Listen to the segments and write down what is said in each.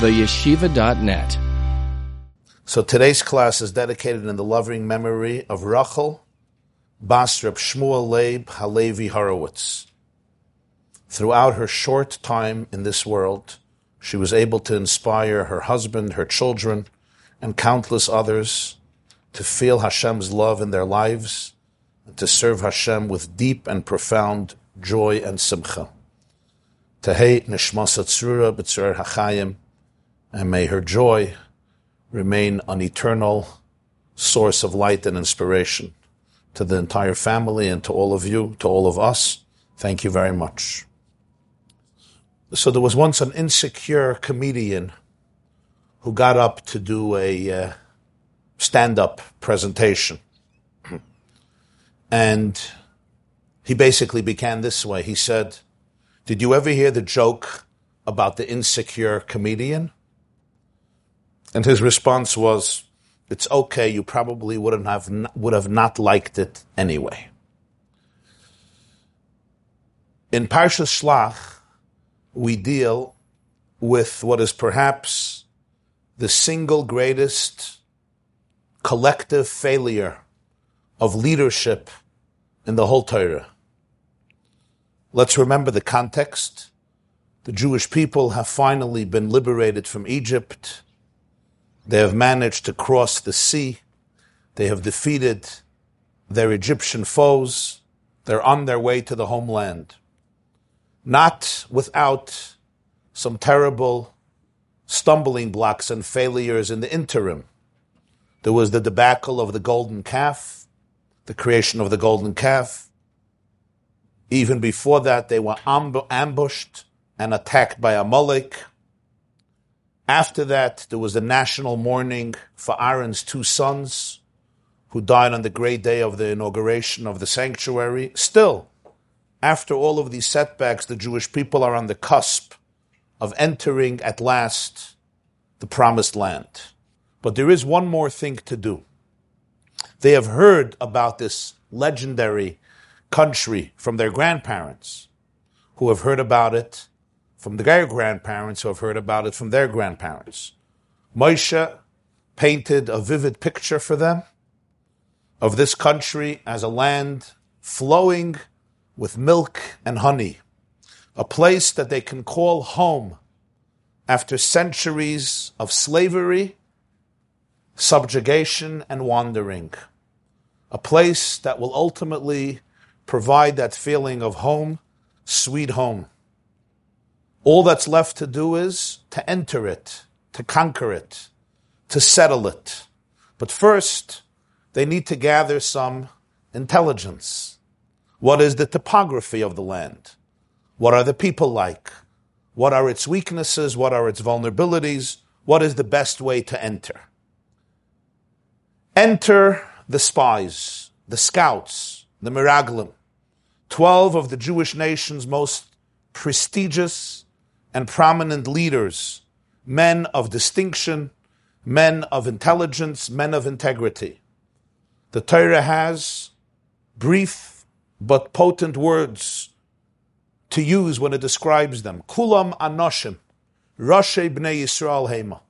theyeshiva.net. So today's class is dedicated in the loving memory of Rachel bas Reb Shmuel Leib Halevi Horowitz. Throughout her short time in this world, she was able to inspire her husband, her children, and countless others to feel Hashem's love in their lives and to serve Hashem with deep and profound joy and simcha. Tehei nishmas tzrura b'tzur hachayim, and may her joy remain an eternal source of light and inspiration to the entire family and to all of you, to all of us. Thank you very much. So there was once an insecure comedian who got up to do a uh, stand-up presentation. And he basically began this way. He said, did you ever hear the joke about the insecure comedian? And his response was, it's okay, you probably wouldn't have, would have not liked it anyway. In Parshas Shlach, we deal with what is perhaps the single greatest collective failure of leadership in the whole Torah. Let's remember the context. The Jewish people have finally been liberated from Egypt. They have managed to cross the sea. They have defeated their Egyptian foes. They're on their way to the homeland. Not without some terrible stumbling blocks and failures in the interim. There was the debacle of the golden calf, the creation of the golden calf. Even before that, they were ambushed and attacked by Amalek. After that, there was a national mourning for Aaron's two sons who died on the great day of the inauguration of the sanctuary. Still, after all of these setbacks, the Jewish people are on the cusp of entering at last the promised land. But there is one more thing to do. They have heard about this legendary country from their grandparents, who have heard about it from their grandparents who have heard about it from their grandparents. Moshe painted a vivid picture for them of this country as a land flowing with milk and honey, a place that they can call home after centuries of slavery, subjugation, and wandering. A place that will ultimately provide that feeling of home, sweet home. All that's left to do is to enter it, to conquer it, to settle it. But first, they need to gather some intelligence. What is the topography of the land? What are the people like? What are its weaknesses? What are its vulnerabilities? What is the best way to enter? Enter the spies, the scouts, the miraglim, 12 of the Jewish nation's most prestigious and prominent leaders, men of distinction, men of intelligence, men of integrity. The Torah has brief but potent words to use when it describes them. Kulam anoshim, rashei bnei Yisrael hema.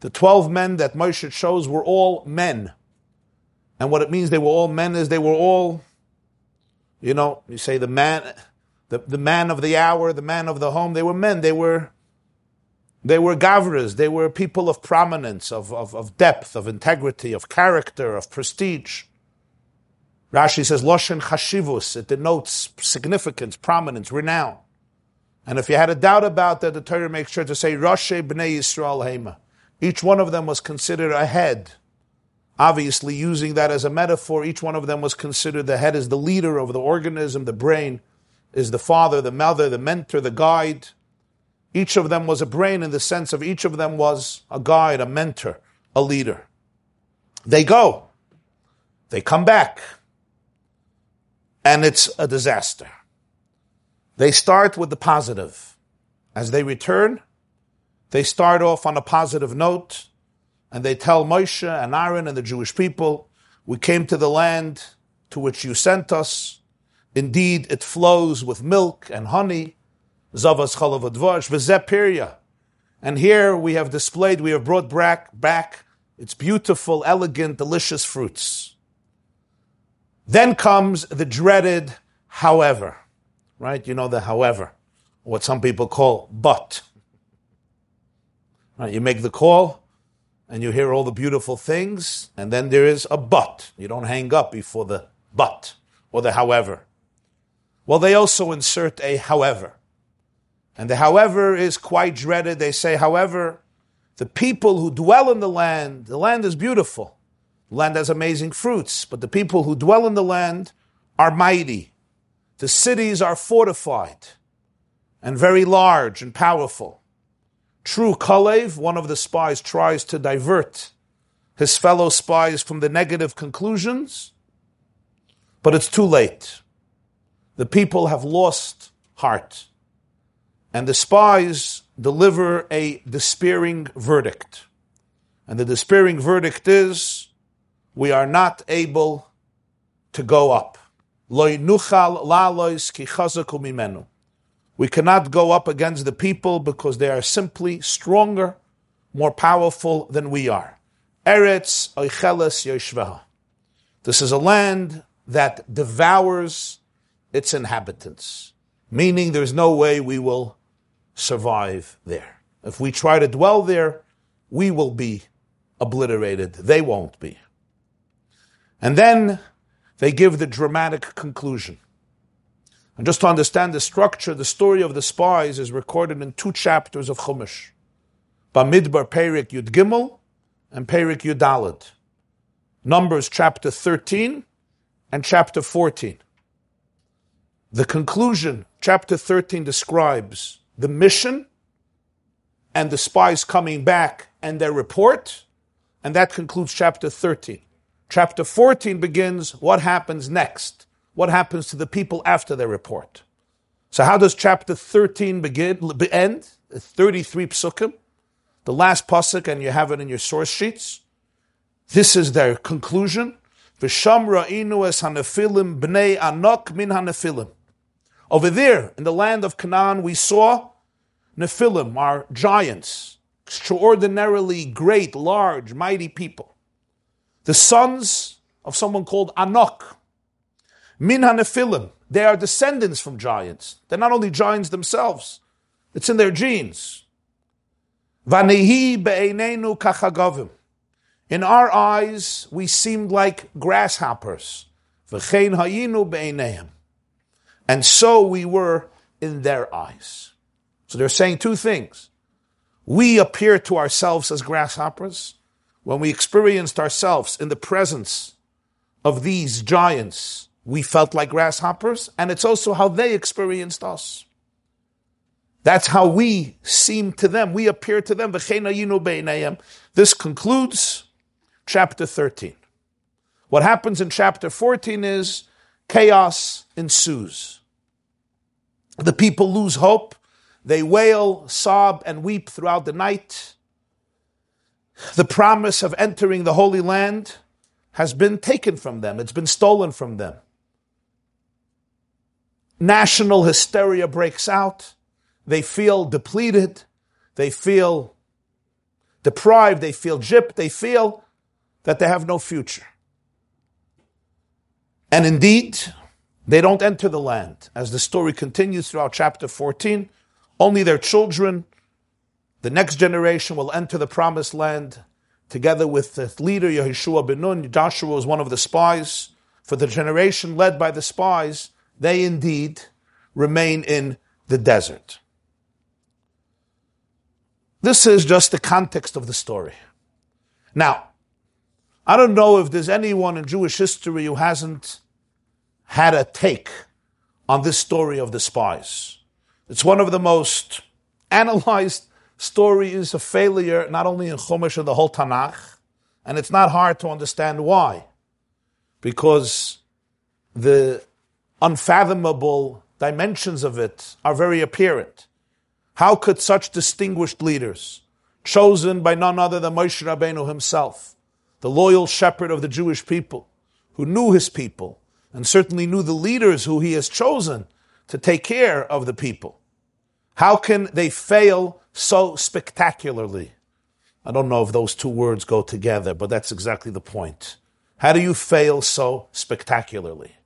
The twelve men that Moshe chose were all men. And what it means they were all men is they were all, you know, you say the man, the, the man of the hour, the man of the home, they were men. They were, they were gavras. They were people of prominence, of, of, of depth, of integrity, of character, of prestige. Rashi says, Loshen Chashivus. It denotes significance, prominence, renown. And if you had a doubt about that, the Torah makes sure to say, Rosh Bnei Yisrael Hema. Each one of them was considered a head. Obviously, using that as a metaphor, each one of them was considered the head as the leader of the organism, the brain is the father, the mother, the mentor, the guide. Each of them was a brain in the sense of each of them was a guide, a mentor, a leader. They go. They come back. And it's a disaster. They start with the positive. As they return, they start off on a positive note and they tell Moshe and Aaron and the Jewish people, we came to the land to which you sent us. Indeed, it flows with milk and honey, zavas chalav advash, v'zepiria. And here we have displayed, we have brought back, back its beautiful, elegant, delicious fruits. Then comes the dreaded however, right? You know the however, what some people call but. Right? You make the call and you hear all the beautiful things, and then there is a but. You don't hang up before the but or the however. Well, they also insert a however. And the however is quite dreaded. They say, however, the people who dwell in the land, the land is beautiful. The land has amazing fruits, but the people who dwell in the land are mighty. The cities are fortified and very large and powerful. True Kalev, one of the spies, tries to divert his fellow spies from the negative conclusions, but it's too late. The people have lost heart and the spies deliver a despairing verdict. And the despairing verdict is we are not able to go up. We cannot go up against the people because they are simply stronger, more powerful than we are. Eretz. This is a land that devours its inhabitants, meaning there's no way we will survive there. If we try to dwell there, we will be obliterated. They won't be. And then they give the dramatic conclusion. And just to understand the structure, the story of the spies is recorded in two chapters of Chumash. Bamidbar Perik Yud Gimel and Perik Yud. Numbers chapter 13 and chapter 14. The conclusion, chapter 13 describes the mission and the spies coming back and their report. And that concludes chapter 13. Chapter 14 begins what happens next, what happens to the people after their report. So, how does chapter 13 begin, end? 33 psukim, the last pasuk, and you have it in your source sheets. This is their conclusion. Es hanefilim bnei anok min hanefilim. Over there in the land of Canaan, we saw Nephilim, our giants, extraordinarily great, large, mighty people. The sons of someone called Anok. Min Nephilim, they are descendants from giants. They're not only giants themselves, it's in their genes. Vanehi be'einenu kachagavim. In our eyes, we seemed like grasshoppers. V'chein hayinu be'einehim. And so we were in their eyes. So they're saying two things. We appear to ourselves as grasshoppers when we experienced ourselves in the presence of these giants. We felt like grasshoppers, and it's also how they experienced us. That's how we seem to them. We appear to them. This concludes chapter 13. What happens in chapter 14 is chaos ensues. The people lose hope. They wail, sob, and weep throughout the night. The promise of entering the Holy Land has been taken from them, it's been stolen from them. National hysteria breaks out. They feel depleted. They feel deprived. They feel gypped. They feel that they have no future. And indeed, they don't enter the land. As the story continues throughout chapter 14, only their children, the next generation, will enter the promised land together with the leader Yehoshua ben Nun. Joshua was one of the spies. For the generation led by the spies, they indeed remain in the desert. This is just the context of the story. Now, I don't know if there's anyone in Jewish history who hasn't had a take on this story of the spies. It's one of the most analyzed stories of failure, not only in Chumash and the whole Tanakh, and it's not hard to understand why. Because the unfathomable dimensions of it are very apparent. How could such distinguished leaders, chosen by none other than Moshe Rabbeinu himself, the loyal shepherd of the Jewish people, who knew his people, and certainly knew the leaders who he has chosen to take care of the people. How can they fail so spectacularly? I don't know if those two words go together, but that's exactly the point. How do you fail so spectacularly?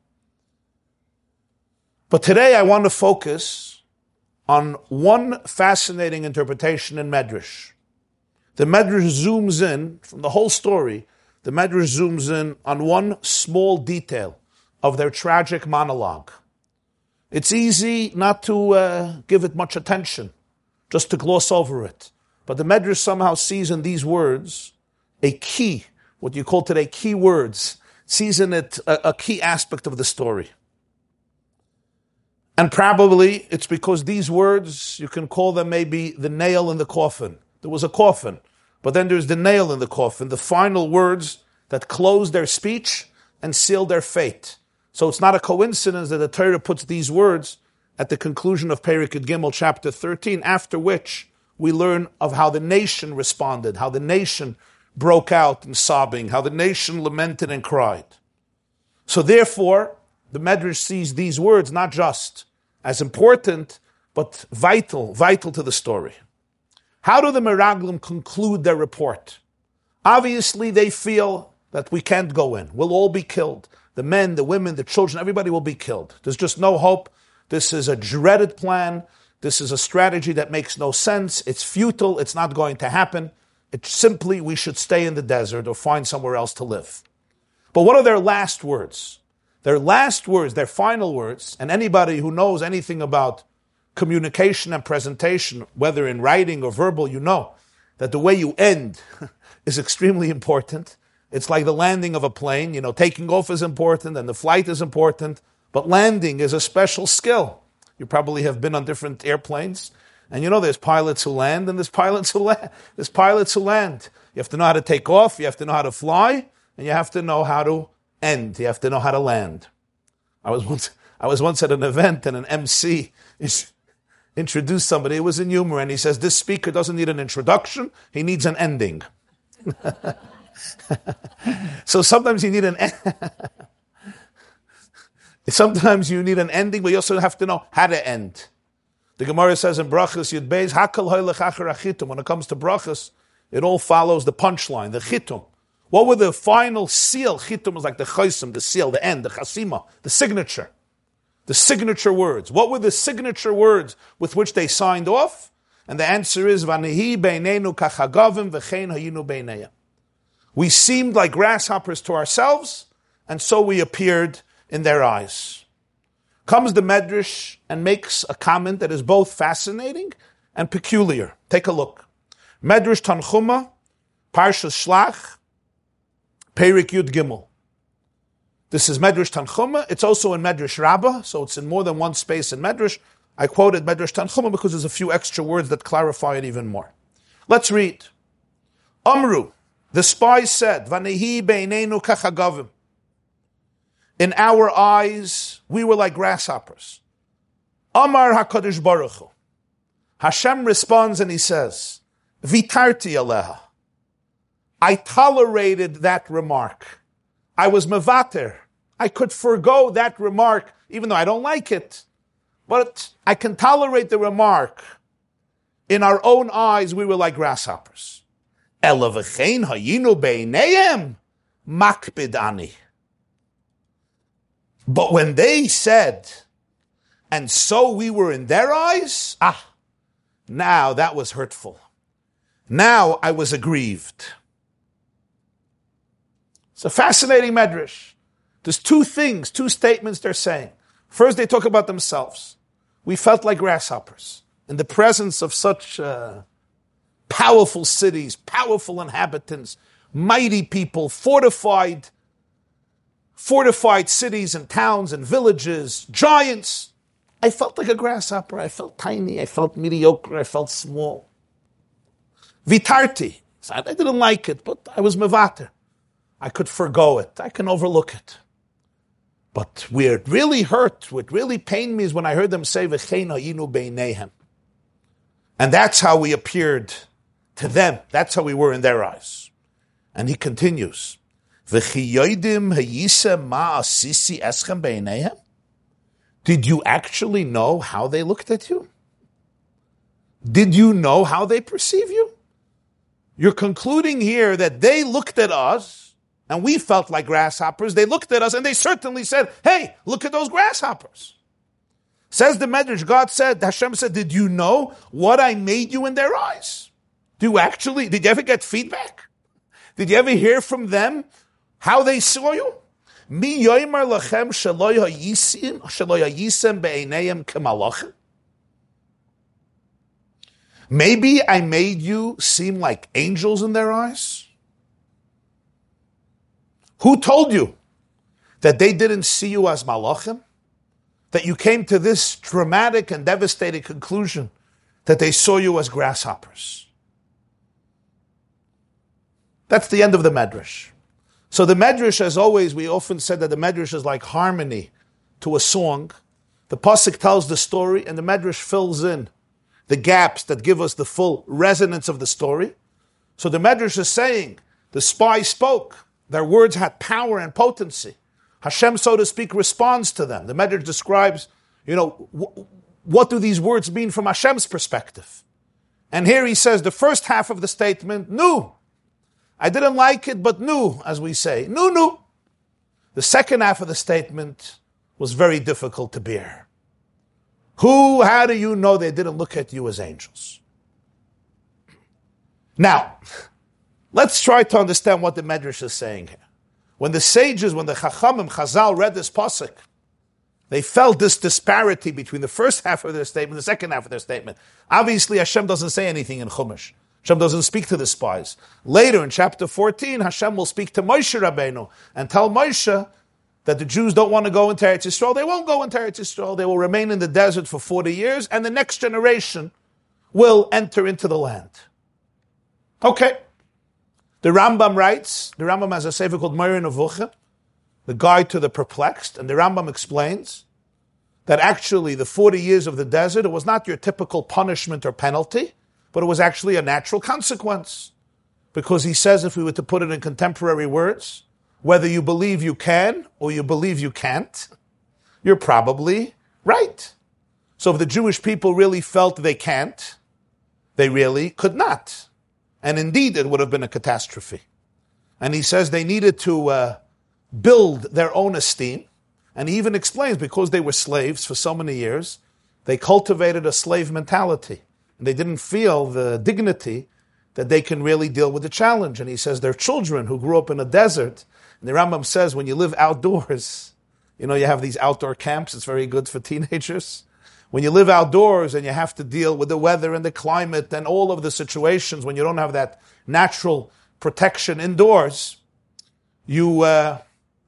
But today I want to focus on one fascinating interpretation in Medrash. The Medrash zooms in from the whole story. The Medrash zooms in on one small detail of their tragic monologue. It's easy not to uh, give it much attention, just to gloss over it. But the Medrash somehow sees in these words a key, what you call today key words, sees in it a, a key aspect of the story. And probably it's because these words, you can call them maybe the nail in the coffin. There was a coffin, but then there's the nail in the coffin, the final words that close their speech and seal their fate. So it's not a coincidence that the Torah puts these words at the conclusion of Perik Yud Gimel, chapter 13, after which we learn of how the nation responded, how the nation broke out in sobbing, how the nation lamented and cried. So therefore, the Medrash sees these words not just as important, but vital, vital to the story. How do the Meraglim conclude their report? Obviously, they feel that we can't go in. We'll all be killed. The men, the women, the children, everybody will be killed. There's just no hope. This is a dreaded plan. This is a strategy that makes no sense. It's futile. It's not going to happen. It's simply we should stay in the desert or find somewhere else to live. But what are their last words? Their last words, their final words, and anybody who knows anything about communication and presentation, whether in writing or verbal, you know that the way you end is extremely important. It's like the landing of a plane. You know, taking off is important and the flight is important, but landing is a special skill. You probably have been on different airplanes, and you know there's pilots who land and there's pilots who land. There's pilots who land. You have to know how to take off, you have to know how to fly, and you have to know how to end. You have to know how to land. I was once, I was once at an event and an MC introduced somebody. It was in humor, and he says, "This speaker doesn't need an introduction; he needs an ending." so sometimes you need an. sometimes you need an ending, but you also have to know how to end. The Gemara says in Brachas Yud Beis, Hakal Achitum. When it comes to Brachas, it all follows the punchline, the Chitum. What were the final seal? Chitum was like the Chaisim, the seal, the end, the Chasima, the signature. The signature words. What were the signature words with which they signed off? And the answer is, Vanehi beinenu kachagavim v'chein hayinu beineya. We seemed like grasshoppers to ourselves, and so we appeared in their eyes. Comes the Medrash and makes a comment that is both fascinating and peculiar. Take a look. Medrash Tanchuma, Parshas Shlach, Perik Yud Gimel. This is Medrash Tanchuma. It's also in Medrash Rabbah, so it's in more than one space in Medrash. I quoted Medrash Tanchuma because there's a few extra words that clarify it even more. Let's read. Amru, the spies said, Vanehi beinenu kachagavim. In our eyes, we were like grasshoppers. Amar HaKadosh Baruch Hu. Hashem responds and he says, Vitarti aleha. I tolerated that remark. I was mevater. I could forego that remark, even though I don't like it. But I can tolerate the remark. In our own eyes, we were like grasshoppers. Elavachein hayinu beinehem makpid But when they said, and so we were in their eyes, ah, now that was hurtful. Now I was aggrieved. It's a fascinating medrash. There's two things, two statements they're saying. First, they talk about themselves. We felt like grasshoppers in the presence of such. Uh, powerful cities, powerful inhabitants, mighty people, fortified, fortified cities and towns and villages, giants. I felt like a grasshopper. I felt tiny. I felt mediocre. I felt small. Vitarti. I didn't like it, but I was mevater. I could forego it. I can overlook it. But where it really hurt, what really pained me is when I heard them say. And that's how we appeared to them. That's how we were in their eyes. And he continues, Did you actually know how they looked at you? Did you know how they perceive you? You're concluding here that they looked at us and we felt like grasshoppers. They looked at us and they certainly said, Hey, look at those grasshoppers. Says the Medrash, God said, Hashem said, Did you know what I made you in their eyes? Do you actually, did you ever get feedback? Did you ever hear from them how they saw you? Maybe I made you seem like angels in their eyes? Who told you that they didn't see you as malachim? That you came to this dramatic and devastating conclusion that they saw you as grasshoppers? That's the end of the Medrash. So the Medrash, as always, we often said that the Medrash is like harmony to a song. The Pasuk tells the story and the Medrash fills in the gaps that give us the full resonance of the story. So the Medrash is saying the spy spoke. Their words had power and potency. Hashem, so to speak, responds to them. The Medrash describes, you know, what do these words mean from Hashem's perspective? And here he says the first half of the statement, nu. I didn't like it, but nu, as we say. Nu, nu. The second half of the statement was very difficult to bear. Who, how do you know they didn't look at you as angels? Now, let's try to understand what the Medrash is saying here. When the sages, when the Chachamim, Chazal read this pasuk, they felt this disparity between the first half of their statement and the second half of their statement. Obviously, Hashem doesn't say anything in Chumash. Hashem doesn't speak to the spies. Later in chapter 14, Hashem will speak to Moshe Rabbeinu and tell Moshe that the Jews don't want to go into Eretz Yisrael, they won't go into Eretz Yisrael. They will remain in the desert for 40 years, and the next generation will enter into the land. Okay. The Rambam writes, the Rambam has a sefer called Moreh Nevuchim, the guide to the perplexed, and the Rambam explains that actually the 40 years of the desert, it was not your typical punishment or penalty, but it was actually a natural consequence. Because he says, if we were to put it in contemporary words, whether you believe you can or you believe you can't, you're probably right. So if the Jewish people really felt they can't, they really could not. And indeed, it would have been a catastrophe. And he says they needed to uh, build their own esteem. And he even explains because they were slaves for so many years, they cultivated a slave mentality. And they didn't feel the dignity that they can really deal with the challenge. And he says they're children who grew up in a desert and the Rambam says when you live outdoors, you know, you have these outdoor camps, it's very good for teenagers. When you live outdoors and you have to deal with the weather and the climate and all of the situations when you don't have that natural protection indoors, you, uh,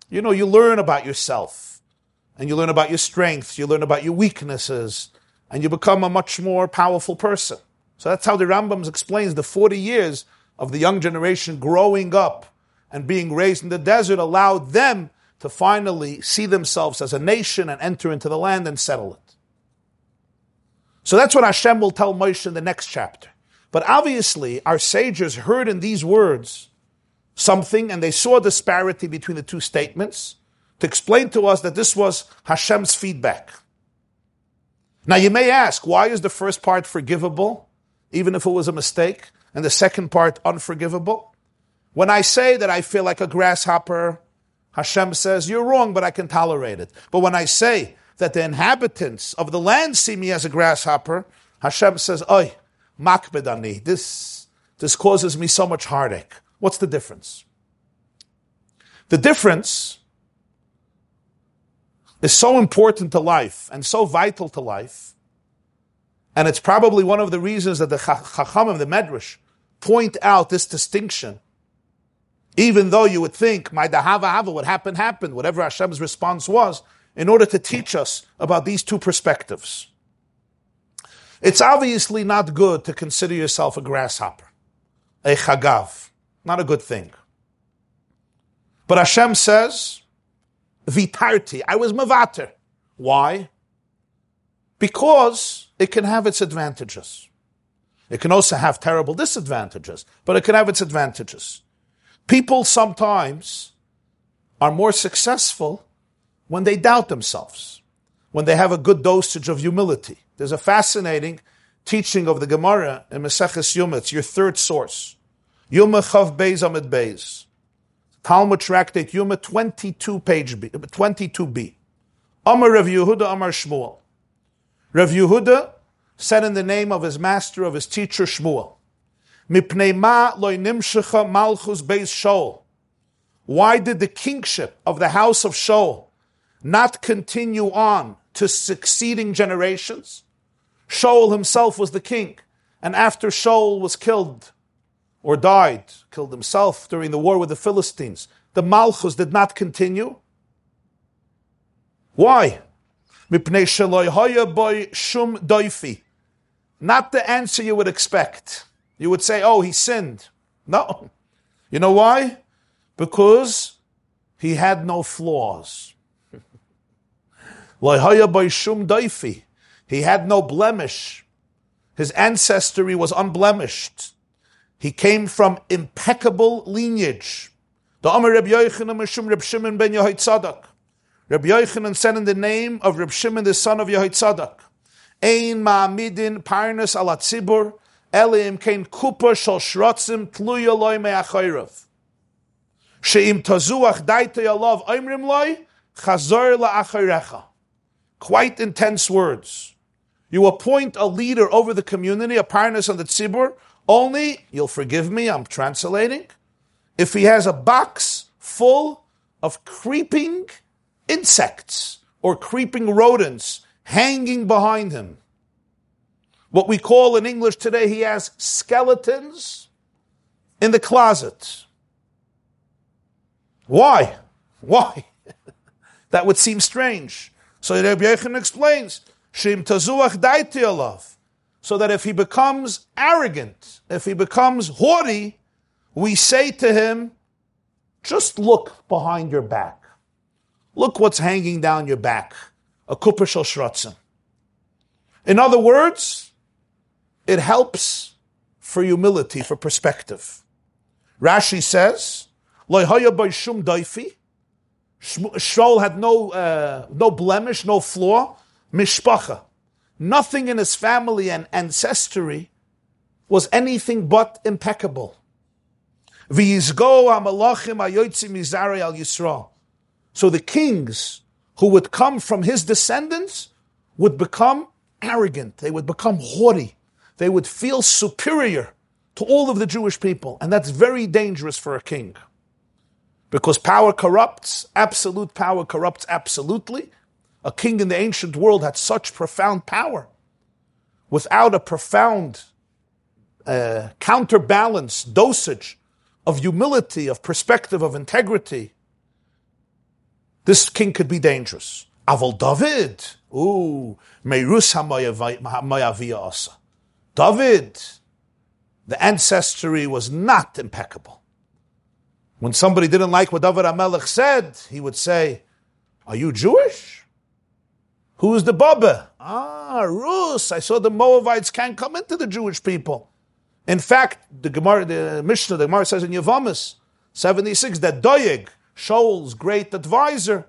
you know, you learn about yourself and you learn about your strengths, you learn about your weaknesses, and you become a much more powerful person. So that's how the Rambam explains the 40 years of the young generation growing up and being raised in the desert allowed them to finally see themselves as a nation and enter into the land and settle it. So that's what Hashem will tell Moshe in the next chapter. But obviously, our sages heard in these words something and they saw a disparity between the two statements to explain to us that this was Hashem's feedback. Now you may ask, why is the first part forgivable, even if it was a mistake, and the second part unforgivable? When I say that I feel like a grasshopper, Hashem says, You're wrong, but I can tolerate it. But when I say that the inhabitants of the land see me as a grasshopper, Hashem says, Oy, makbedani, this, this causes me so much heartache. What's the difference? The difference is so important to life and so vital to life. And it's probably one of the reasons that the Chachamim, the Medrash, point out this distinction even though you would think, my dahava hava, what happened, happened, whatever Hashem's response was, in order to teach us about these two perspectives. It's obviously not good to consider yourself a grasshopper, a chagav. Not a good thing. But Hashem says, vitarti, I was mavater. Why? Because it can have its advantages. It can also have terrible disadvantages, but it can have its advantages. People sometimes are more successful when they doubt themselves, when they have a good dosage of humility. There's a fascinating teaching of the Gemara in Maseches Yuma. Your third source. Yuma Chav Beis Amud Beis. Talmud Tractate Yuma 22 page B, 22b. Amar Rav Yehuda Amar Shmuel. Rav Yehuda said in the name of his master, of his teacher Shmuel, Mipnei ma loy nimshecha malchus beis Shaul. Why did the kingship of the house of Shaul not continue on to succeeding generations? Shaul himself was the king, and after Shaul was killed or died, killed himself during the war with the Philistines, the malchus did not continue. Why? Not the answer you would expect. You would say, oh, he sinned. No. You know why? Because he had no flaws. he had no blemish. His ancestry was unblemished. He came from impeccable lineage. The Amar Reb Yochanan Mishum Reb Shimon ben Yehoitzadak. Reb Yochanan said in the name of Reb Shimon, the son of Yehoitzadak, Ein ma'amidin parnas alat tzibur, elim kein kupa shal shrotzim tluya loy me'achayrav. She'im tazuach daite yalav oimrim loy, chazor la'achayrecha. Quite intense words. You appoint a leader over the community, a parnas on the tzibur, only, you'll forgive me, I'm translating, if he has a box full of creeping insects or creeping rodents hanging behind him. What we call in English today, he has skeletons in the closet. Why? Why? that would seem strange. So Rabbi Yechon explains, Shim tazuach daiti alav so that if he becomes arrogant, if he becomes haughty, we say to him, just look behind your back. Look what's hanging down your back. A kuper shel In other words, it helps for humility, for perspective. Rashi says, shum daifi. Shaul had no, uh, no blemish, no flaw. Mishpacha. Nothing in his family and ancestry was anything but impeccable. So the kings who would come from his descendants would become arrogant. They would become haughty. They would feel superior to all of the Jewish people. And that's very dangerous for a king. Because power corrupts, absolute power corrupts absolutely, a king in the ancient world had such profound power. Without a profound uh, counterbalance, dosage of humility, of perspective, of integrity, this king could be dangerous. Aval David, ooh, Meirus Hamayavia Asa. David, the ancestry was not impeccable. When somebody didn't like what David HaMelech said, he would say, Are you Jewish? Who's the Baba? Ah, Rus. I saw the Moabites can't come into the Jewish people. In fact, the Gemara, the Mishnah, the Gemara says in Yavamas 76 that Doeg, Shaul's great advisor,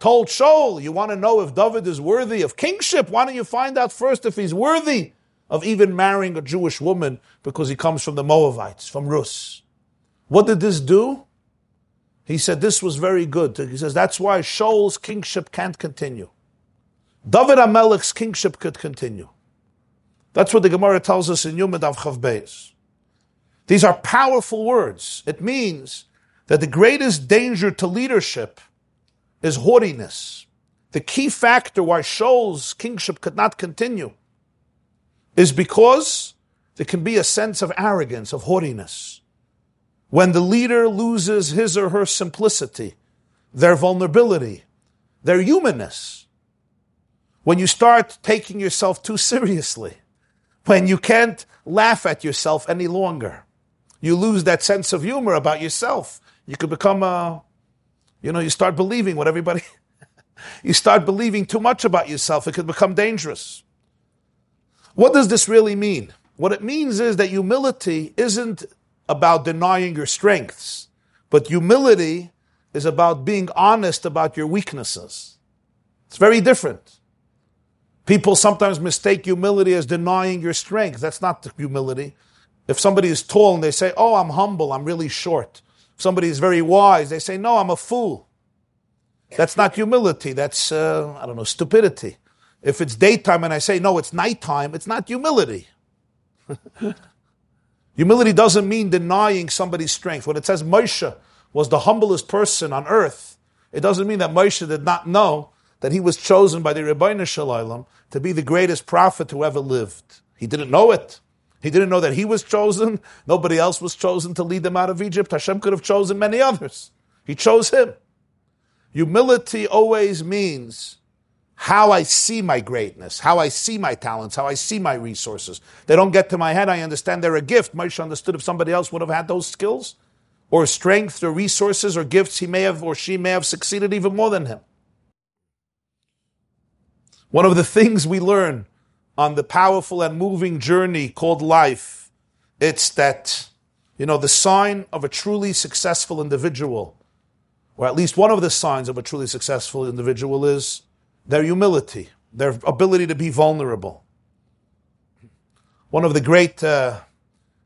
told Shaul, You want to know if David is worthy of kingship? Why don't you find out first if he's worthy of even marrying a Jewish woman because he comes from the Moabites, from Rus? What did this do? He said this was very good. He says that's why Shaul's kingship can't continue. David HaMelech's kingship could continue. That's what the Gemara tells us in Yomid of Chav These are powerful words. It means that the greatest danger to leadership is haughtiness. The key factor why Shaul's kingship could not continue is because there can be a sense of arrogance, of haughtiness. When the leader loses his or her simplicity, their vulnerability, their humanness, when you start taking yourself too seriously, when you can't laugh at yourself any longer, you lose that sense of humor about yourself. You could become a, you know, you start believing what everybody, you start believing too much about yourself. It could become dangerous. What does this really mean? What it means is that humility isn't about denying your strengths, but humility is about being honest about your weaknesses. It's very different. People sometimes mistake humility as denying your strength. That's not humility. If somebody is tall and they say, Oh, I'm humble, I'm really short. If somebody is very wise, they say, No, I'm a fool. That's not humility. That's, uh, I don't know, stupidity. If it's daytime and I say, No, it's nighttime, it's not humility. humility doesn't mean denying somebody's strength. When it says Moshe was the humblest person on earth, it doesn't mean that Moshe did not know that he was chosen by the Ribbono Shel Olam to be the greatest prophet who ever lived. He didn't know it. He didn't know that he was chosen. Nobody else was chosen to lead them out of Egypt. Hashem could have chosen many others. He chose him. Humility always means how I see my greatness, how I see my talents, how I see my resources. They don't get to my head. I understand they're a gift. Moshe understood if somebody else would have had those skills or strength or resources or gifts, he may have or she may have succeeded even more than him. One of the things we learn on the powerful and moving journey called life, it's that, you know, the sign of a truly successful individual, or at least one of the signs of a truly successful individual is their humility, their ability to be vulnerable. One of the great uh,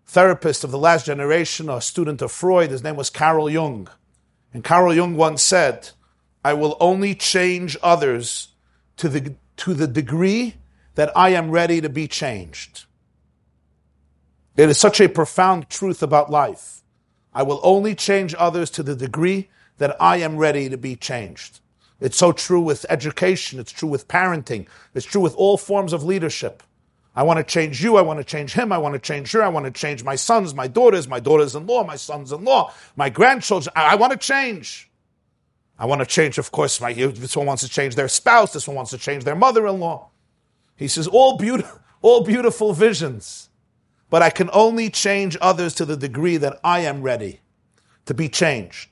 therapists of the last generation, a student of Freud, his name was Carl Jung. And Carl Jung once said, I will only change others to the, to the degree that I am ready to be changed. It is such a profound truth about life. I will only change others to the degree that I am ready to be changed. It's so true with education. It's true with parenting. It's true with all forms of leadership. I want to change you. I want to change him. I want to change her. I want to change my sons, my daughters, my daughters in law, my sons in law, my grandchildren. I, want to change. I want to change, of course, my, this one wants to change their spouse. This one wants to change their mother in law. He says, all, beautiful, all beautiful visions, but I can only change others to the degree that I am ready to be changed.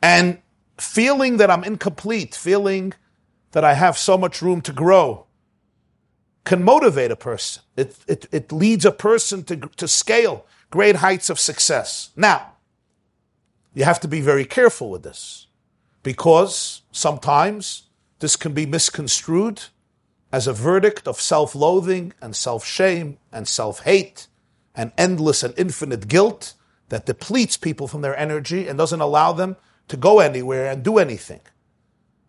And feeling that I'm incomplete, feeling that I have so much room to grow, can motivate a person. It, it, it leads a person to, to scale great heights of success. Now, you have to be very careful with this because sometimes this can be misconstrued as a verdict of self loathing and self shame and self hate and endless and infinite guilt that depletes people from their energy and doesn't allow them to go anywhere and do anything.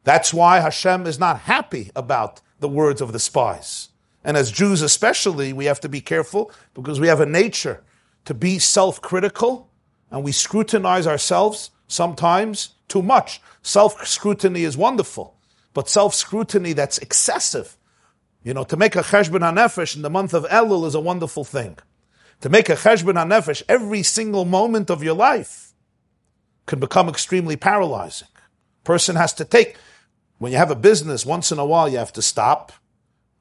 That's why Hashem is not happy about the words of the spies. And as Jews, especially, we have to be careful because we have a nature to be self critical and we scrutinize ourselves sometimes too much. Self scrutiny is wonderful, but self scrutiny that's excessive you know, to make a cheshbon hanefesh in the month of Elul is a wonderful thing. To make a cheshbon hanefesh every single moment of your life can become extremely paralyzing. Person has to take, when you have a business, once in a while you have to stop,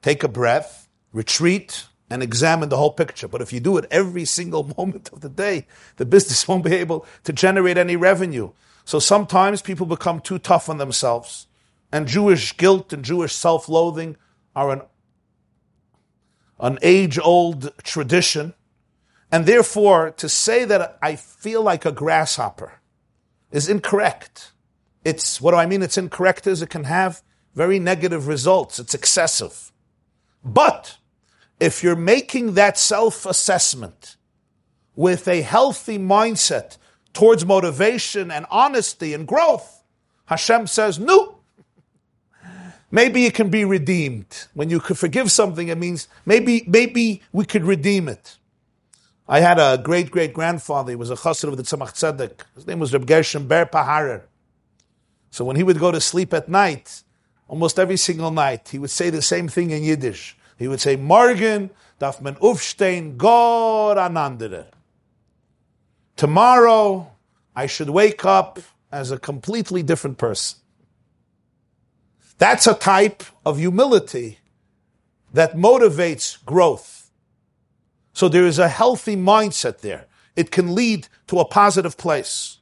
take a breath, retreat, and examine the whole picture. But if you do it every single moment of the day, the business won't be able to generate any revenue. So sometimes people become too tough on themselves. And Jewish guilt and Jewish self loathing are an an age old tradition. And therefore, to say that I feel like a grasshopper is incorrect. It's, what do I mean it's incorrect is it can have very negative results. It's excessive. But if you're making that self assessment with a healthy mindset towards motivation and honesty and growth, Hashem says, no, maybe it can be redeemed. When you could forgive something, it means maybe, maybe we could redeem it. I had a great great grandfather. He was a chassid of the Tzemach Tzedek. His name was Reb Gershom Ber Paharer. So when he would go to sleep at night, almost every single night, he would say the same thing in Yiddish. He would say, Morgen darf man aufstehen, Gor anandere. Tomorrow, I should wake up as a completely different person. That's a type of humility that motivates growth. So there is a healthy mindset there. It can lead to a positive place.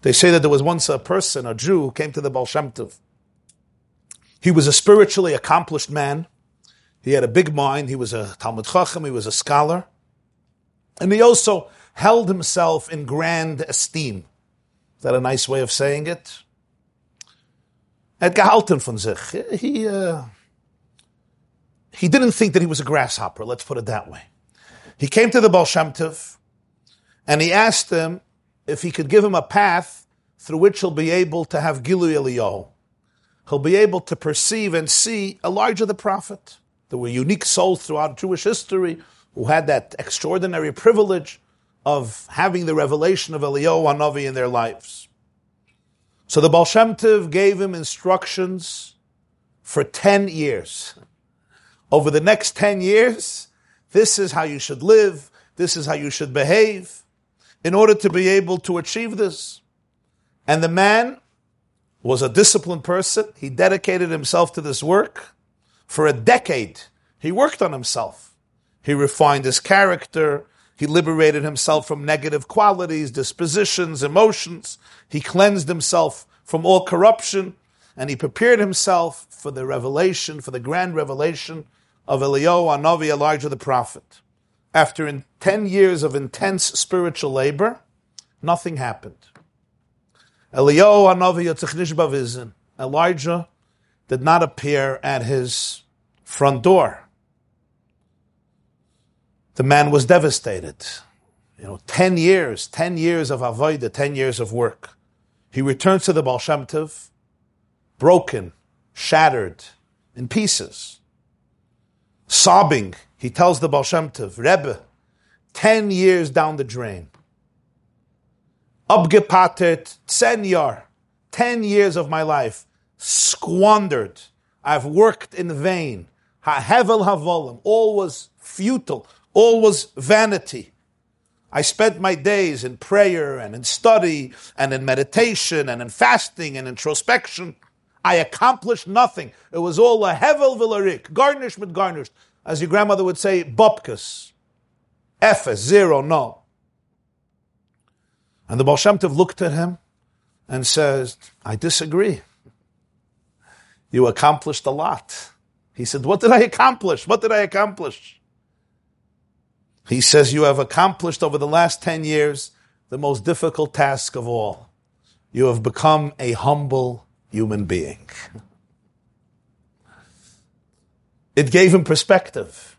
They say that there was once a person, a Jew, who came to the Baal Shem Tov. He was a spiritually accomplished man. He had a big mind. He was a Talmud Chacham. He was a scholar. And he also held himself in grand esteem. Is that a nice way of saying it? had gehalten von sich. He, uh, he didn't think that he was a grasshopper, let's put it that way. He came to the Baal and he asked him if he could give him a path through which he'll be able to have Giluy Eliyahu. He'll be able to perceive and see Elijah the prophet. There were unique souls throughout Jewish history who had that extraordinary privilege of having the revelation of Eliyahu Hanavi in their lives. So the Baal Shem gave him instructions for 10 years. Over the next 10 years, this is how you should live, this is how you should behave, in order to be able to achieve this. And the man was a disciplined person. He dedicated himself to this work. For a decade, he worked on himself. He refined his character. He liberated himself from negative qualities, dispositions, emotions. He cleansed himself from all corruption. And he prepared himself for the revelation, for the grand revelation of Eliyahu Anavi, Elijah the prophet. After in 10 years of intense spiritual labor, nothing happened. Eliyahu Anavi Yitzchak Elijah did not appear at his front door. The man was devastated. You know, 10 years, 10 years of avodah, 10 years of work. He returns to the Baal Shem Tov, broken, shattered, in pieces. Sobbing, he tells the Baal Shem Tov, Rebbe, 10 years down the drain. Abgepatet, 10 year, 10 years of my life squandered. I've worked in vain. Hevel havolim, all was futile, all was vanity. I spent my days in prayer and in study and in meditation and in fasting and introspection. I accomplished nothing. It was all a hevel vilarik, garnished with garnished. As your grandmother would say, bupkas. Efes, zero, no. And the Baal looked at him and says, I disagree. You accomplished a lot. He said, What did I accomplish? What did I accomplish? He says, You have accomplished over the last 10 years the most difficult task of all. You have become a humble human being. It gave him perspective.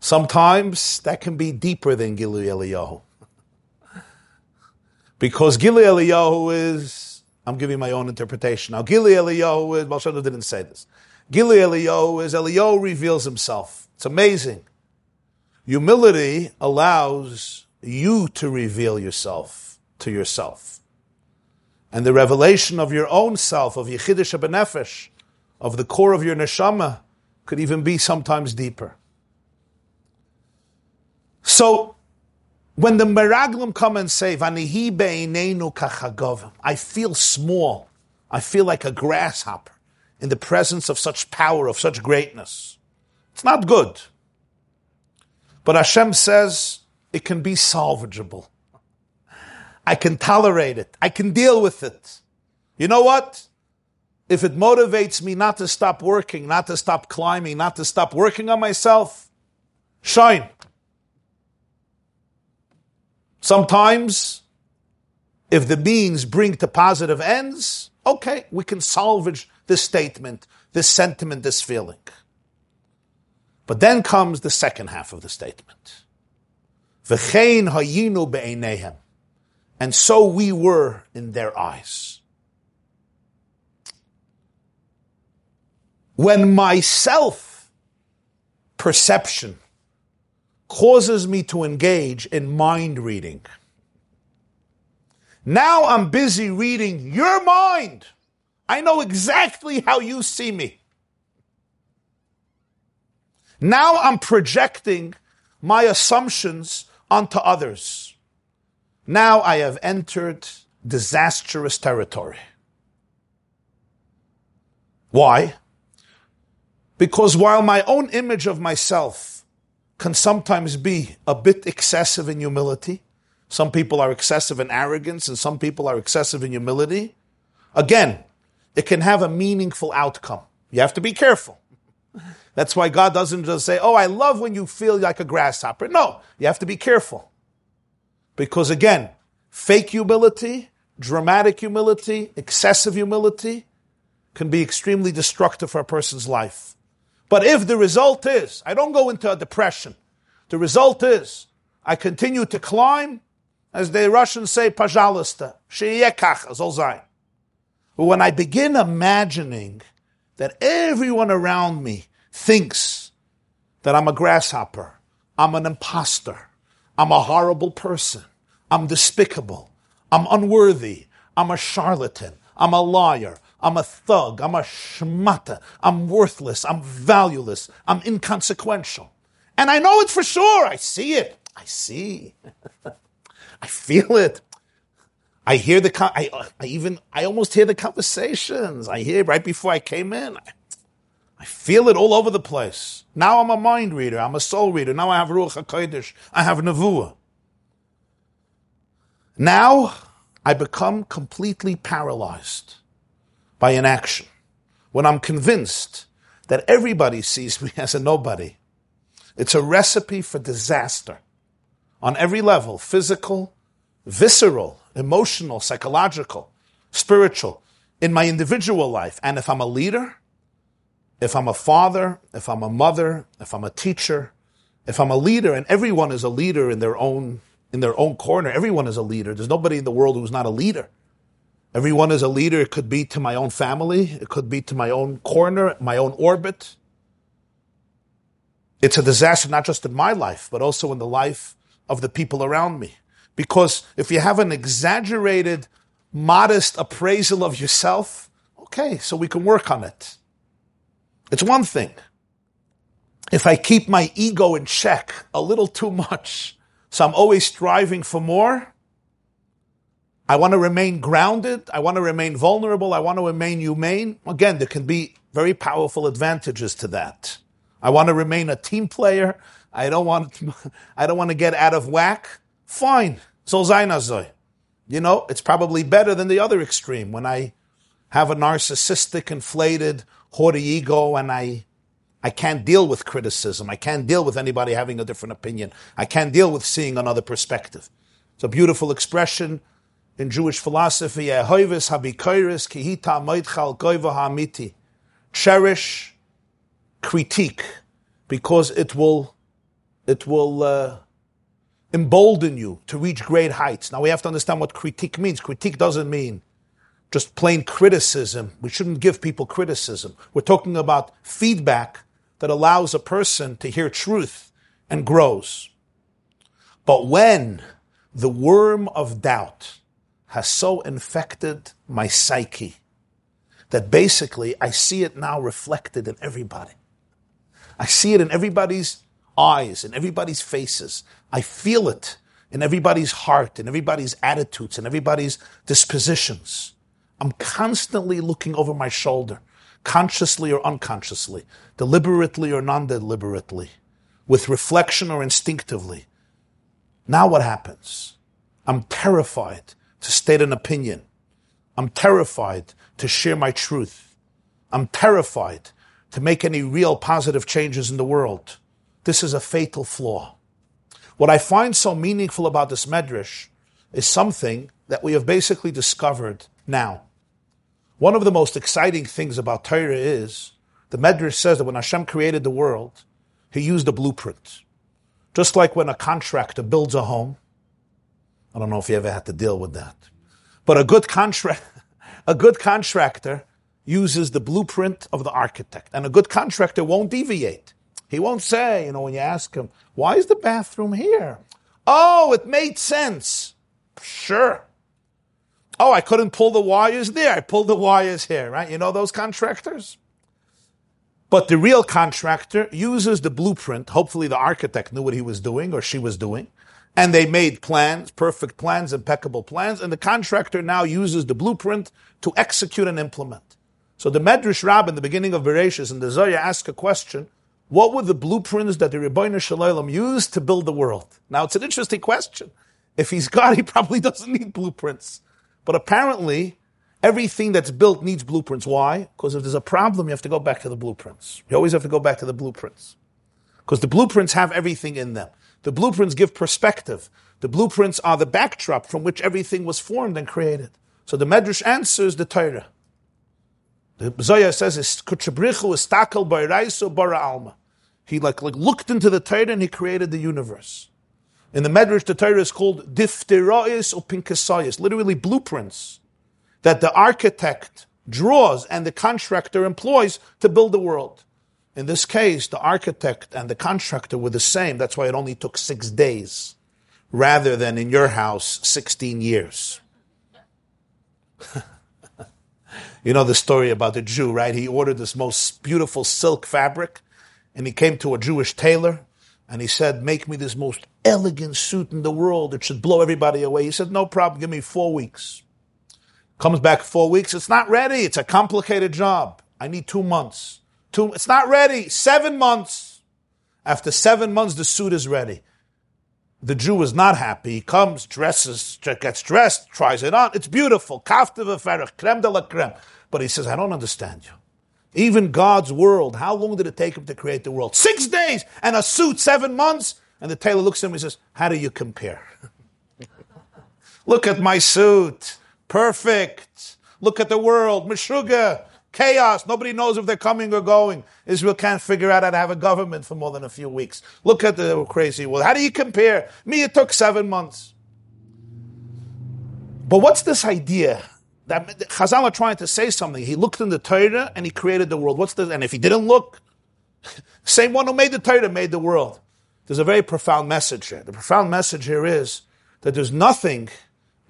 Sometimes that can be deeper than Giluy Eliyahu. because Giluy Eliyahu is, I'm giving my own interpretation. Now, Giluy Eliyahu is, Balshana didn't say this. Giluy Eliyahu is, Eliyahu reveals himself. It's amazing. Humility allows you to reveal yourself to yourself. And the revelation of your own self, of Yechidish Benefesh, of the core of your neshama, could even be sometimes deeper. So, when the Meraglim come and say, Vanihi be'inenu kachagov, I feel small. I feel like a grasshopper in the presence of such power, of such greatness. It's not good. But Hashem says it can be salvageable. I can tolerate it. I can deal with it. You know what? If it motivates me not to stop working, not to stop climbing, not to stop working on myself, shine. Sometimes, if the means bring to positive ends, okay, we can salvage this statement, this sentiment, this feeling. But then comes the second half of the statement. V'chein hayinu. And so we were in their eyes. When my self perception causes me to engage in mind reading, now I'm busy reading your mind. I know exactly how you see me. Now I'm projecting my assumptions onto others. Now I have entered disastrous territory. Why? Because while my own image of myself can sometimes be a bit excessive in humility, some people are excessive in arrogance and some people are excessive in humility. Again, it can have a meaningful outcome. You have to be careful. That's why God doesn't just say, Oh, I love when you feel like a grasshopper. No, you have to be careful. Because again, fake humility, dramatic humility, excessive humility can be extremely destructive for a person's life. But if the result is, I don't go into a depression, the result is, I continue to climb, as the Russians say, pajalista, zol But when I begin imagining that everyone around me thinks that I'm a grasshopper, I'm an impostor, I'm a horrible person, I'm despicable, I'm unworthy, I'm a charlatan, I'm a liar, I'm a thug, I'm a schmata, I'm worthless, I'm valueless, I'm inconsequential. And I know it for sure. I see it. I see. I feel it. I hear the, I, I even, I almost hear the conversations. I hear right before I came in. I, I feel it all over the place. Now I'm a mind reader. I'm a soul reader. Now I have Ruach HaKodesh. I have Nevuah. Now I become completely paralyzed by inaction when I'm convinced that everybody sees me as a nobody. It's a recipe for disaster on every level physical, visceral, emotional, psychological, spiritual, in my individual life. And if I'm a leader, if I'm a father, if I'm a mother, if I'm a teacher, if I'm a leader, and everyone is a leader in their own in their own corner, everyone is a leader. There's nobody in the world who's not a leader. Everyone is a leader. It could be to my own family, it could be to my own corner, my own orbit. It's a disaster not just in my life, but also in the life of the people around me. Because if you have an exaggerated, modest appraisal of yourself, okay, so we can work on it. It's one thing. If I keep my ego in check a little too much, so I'm always striving for more, I want to remain grounded, I want to remain vulnerable, I want to remain humane. Again, there can be very powerful advantages to that. I want to remain a team player. I don't want to, I don't want to get out of whack. Fine. So, you know, it's probably better than the other extreme when I have a narcissistic, inflated, haughty ego and I I can't deal with criticism. I can't deal with anybody having a different opinion. I can't deal with seeing another perspective. It's a beautiful expression in Jewish philosophy. Cherish critique because it will it will uh, embolden you to reach great heights. Now we have to understand what critique means. Critique doesn't mean just plain criticism. We shouldn't give people criticism. We're talking about feedback that allows a person to hear truth and grows. But when the worm of doubt has so infected my psyche that basically I see it now reflected in everybody. I see it in everybody's eyes, in everybody's faces. I feel it in everybody's heart, in everybody's attitudes, in everybody's dispositions. I'm constantly looking over my shoulder, consciously or unconsciously, deliberately or non deliberately, with reflection or instinctively. Now what happens? I'm terrified to state an opinion. I'm terrified to share my truth. I'm terrified to make any real positive changes in the world. This is a fatal flaw. What I find so meaningful about this medrash is something that we have basically discovered now. One of the most exciting things about Torah is the Medrash says that when Hashem created the world, He used a blueprint. Just like when a contractor builds a home. I don't know if you ever had to deal with that. But a good contract, a good contractor uses the blueprint of the architect. And a good contractor won't deviate. He won't say, you know, when you ask him, why is the bathroom here? Oh, it made sense. Sure. Oh, I couldn't pull the wires there. I pulled the wires here, right? You know those contractors? But the real contractor uses the blueprint. Hopefully the architect knew what he was doing or she was doing. And they made plans, perfect plans, impeccable plans. And the contractor now uses the blueprint to execute and implement. So the Medrash Rab in the beginning of Bereshis and the Zohar ask a question. What were the blueprints that the Ribbono Shel Olam used to build the world? Now it's an interesting question. If he's God, he probably doesn't need blueprints. But apparently, everything that's built needs blueprints. Why? Because if there's a problem, you have to go back to the blueprints. You always have to go back to the blueprints. Because the blueprints have everything in them. The blueprints give perspective. The blueprints are the backdrop from which everything was formed and created. So the Medrash answers the Torah. The Zohar says, "Kutchabrichu is takel ba'iraiso bara alma." He like, like looked into the Torah and he created the universe. In the Medrash, the Torah is called difterois or pinkasayis, literally blueprints that the architect draws and the contractor employs to build the world. In this case, the architect and the contractor were the same. That's why it only took six days rather than in your house 16 years. you know the story about the Jew, right? He ordered this most beautiful silk fabric and he came to a Jewish tailor and he said, Make me this most elegant suit in the world. It should blow everybody away. He said, No problem. Give me four weeks. Comes back four weeks. It's not ready. It's a complicated job. I need two months. Two, it's not ready. Seven months. After seven months, the suit is ready. The Jew is not happy. He comes, dresses, gets dressed, tries it on. It's beautiful. Kafta creme de la creme. But he says, I don't understand you. Even God's world, how long did it take him to create the world? Six days and a suit, seven months. And the tailor looks at him and says, How do you compare? Look at my suit. Perfect. Look at the world. Meshuga. Chaos. Nobody knows if they're coming or going. Israel can't figure out how to have a government for more than a few weeks. Look at the crazy world. How do you compare? Me, it took seven months. But what's this idea that Chazal are trying to say something. He looked in the Torah and he created the world. What's the, and if he didn't look, same one who made the Torah made the world. There's a very profound message here. The profound message here is that there's nothing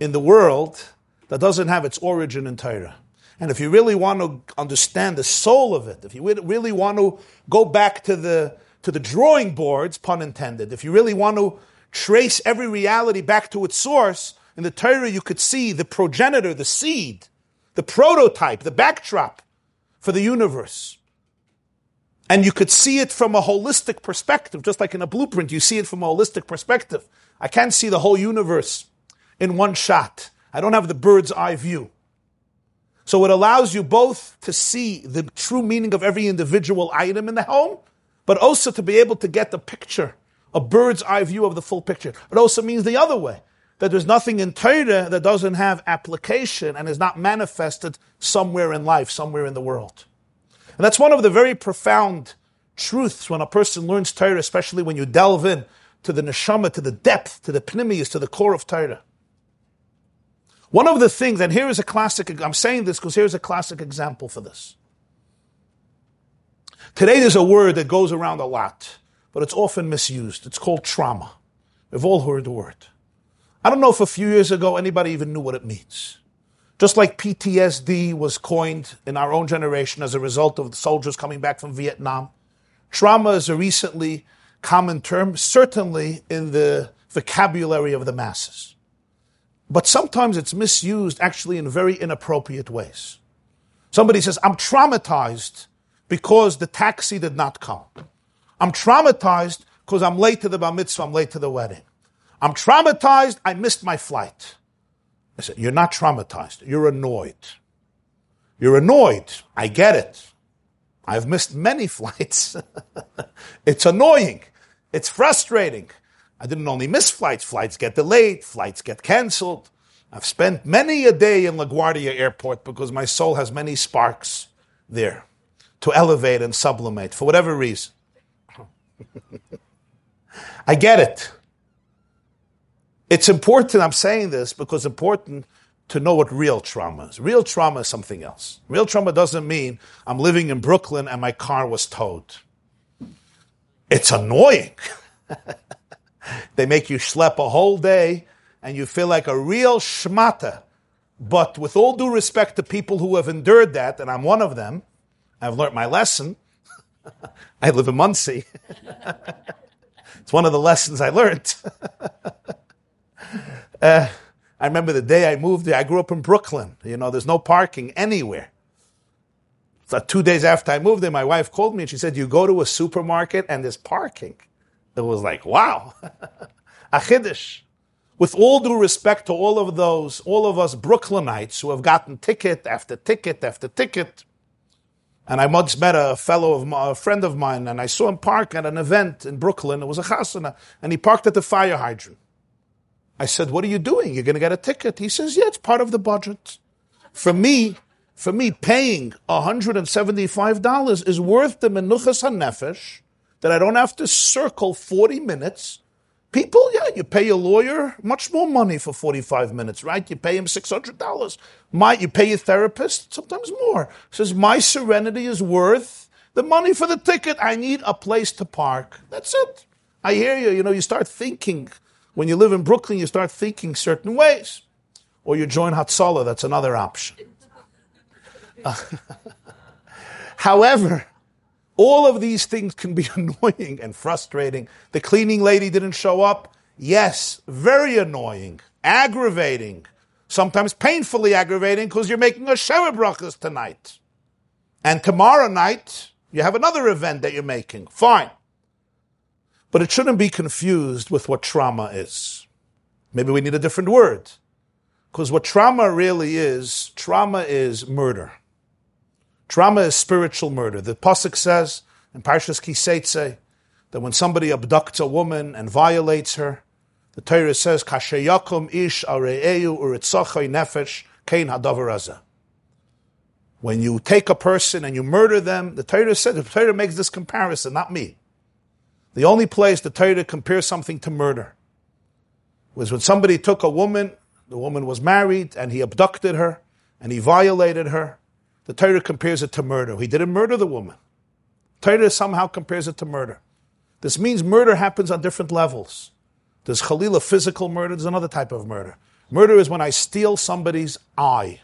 in the world that doesn't have its origin in Torah. And if you really want to understand the soul of it, if you really want to go back to the, to the drawing boards, pun intended, if you really want to trace every reality back to its source, in the Torah, you could see the progenitor, the seed, the prototype, the backdrop for the universe. And you could see it from a holistic perspective, just like in a blueprint, you see it from a holistic perspective. I can't see the whole universe in one shot. I don't have the bird's eye view. So it allows you both to see the true meaning of every individual item in the home, but also to be able to get the picture, a bird's eye view of the full picture. It also means the other way that there's nothing in Torah that doesn't have application and is not manifested somewhere in life, somewhere in the world. And that's one of the very profound truths when a person learns Torah, especially when you delve in to the neshama, to the depth, to the pnimius, to the core of Torah. One of the things, and here is a classic, I'm saying this because here's a classic example for this. Today there's a word that goes around a lot, but it's often misused. It's called trauma. We've all heard the word. I don't know if a few years ago anybody even knew what it means. Just like PTSD was coined in our own generation as a result of the soldiers coming back from Vietnam, trauma is a recently common term, certainly in the vocabulary of the masses. But sometimes it's misused actually in very inappropriate ways. Somebody says, I'm traumatized because the taxi did not come. I'm traumatized because I'm late to the bar mitzvah, I'm late to the wedding. I'm traumatized. I missed my flight. I said, You're not traumatized. You're annoyed. You're annoyed. I get it. I've missed many flights. it's annoying. It's frustrating. I didn't only miss flights, flights get delayed, flights get canceled. I've spent many a day in LaGuardia Airport because my soul has many sparks there to elevate and sublimate for whatever reason. I get it. It's important, I'm saying this because it's important to know what real trauma is. Real trauma is something else. Real trauma doesn't mean I'm living in Brooklyn and my car was towed. It's annoying. they make you schlep a whole day and you feel like a real schmata. But with all due respect to people who have endured that, and I'm one of them, I've learned my lesson. I live in Monsey. it's one of the lessons I learned. Uh, I remember the day I moved there. I grew up in Brooklyn. You know, there's no parking anywhere. So two days after I moved there, my wife called me and she said, "You go to a supermarket and there's parking." It was like, wow, a chiddush. With all due respect to all of those, all of us Brooklynites who have gotten ticket after ticket after ticket, and I once met a fellow of my, a friend of mine, and I saw him park at an event in Brooklyn. It was a chasana, and he parked at the fire hydrant. I said, What are you doing? You're going to get a ticket. He says, Yeah, it's part of the budget. For me, for me, paying $175 is worth the menuchas hanefesh that I don't have to circle 40 minutes. People, yeah, you pay a lawyer much more money for 45 minutes, right? You pay him $600. My, you pay your therapist sometimes more. Says, my serenity is worth the money for the ticket. I need a place to park. That's it. I hear you. You know, you start thinking, when you live in Brooklyn, you start thinking certain ways. Or you join Hatzalah, that's another option. However, all of these things can be annoying and frustrating. The cleaning lady didn't show up. Yes, very annoying, aggravating, sometimes painfully aggravating because you're making a Sheva brachas tonight. And tomorrow night, you have another event that you're making. Fine. But it shouldn't be confused with what trauma is. Maybe we need a different word. Because what trauma really is, trauma is murder. Trauma is spiritual murder. The Pasuk says in Parshas Ki Seitzei that when somebody abducts a woman and violates her, the Torah says, Kasheyakum ish are'eu uritzachai nefesh kein hadavar When you take a person and you murder them, the Torah says, the Torah makes this comparison, not me. The only place the Torah compares something to murder was when somebody took a woman, the woman was married, and he abducted her, and he violated her, the Torah compares it to murder. He didn't murder the woman. Torah somehow compares it to murder. This means murder happens on different levels. There's Khalila physical murder, there's another type of murder. Murder is when I steal somebody's eye,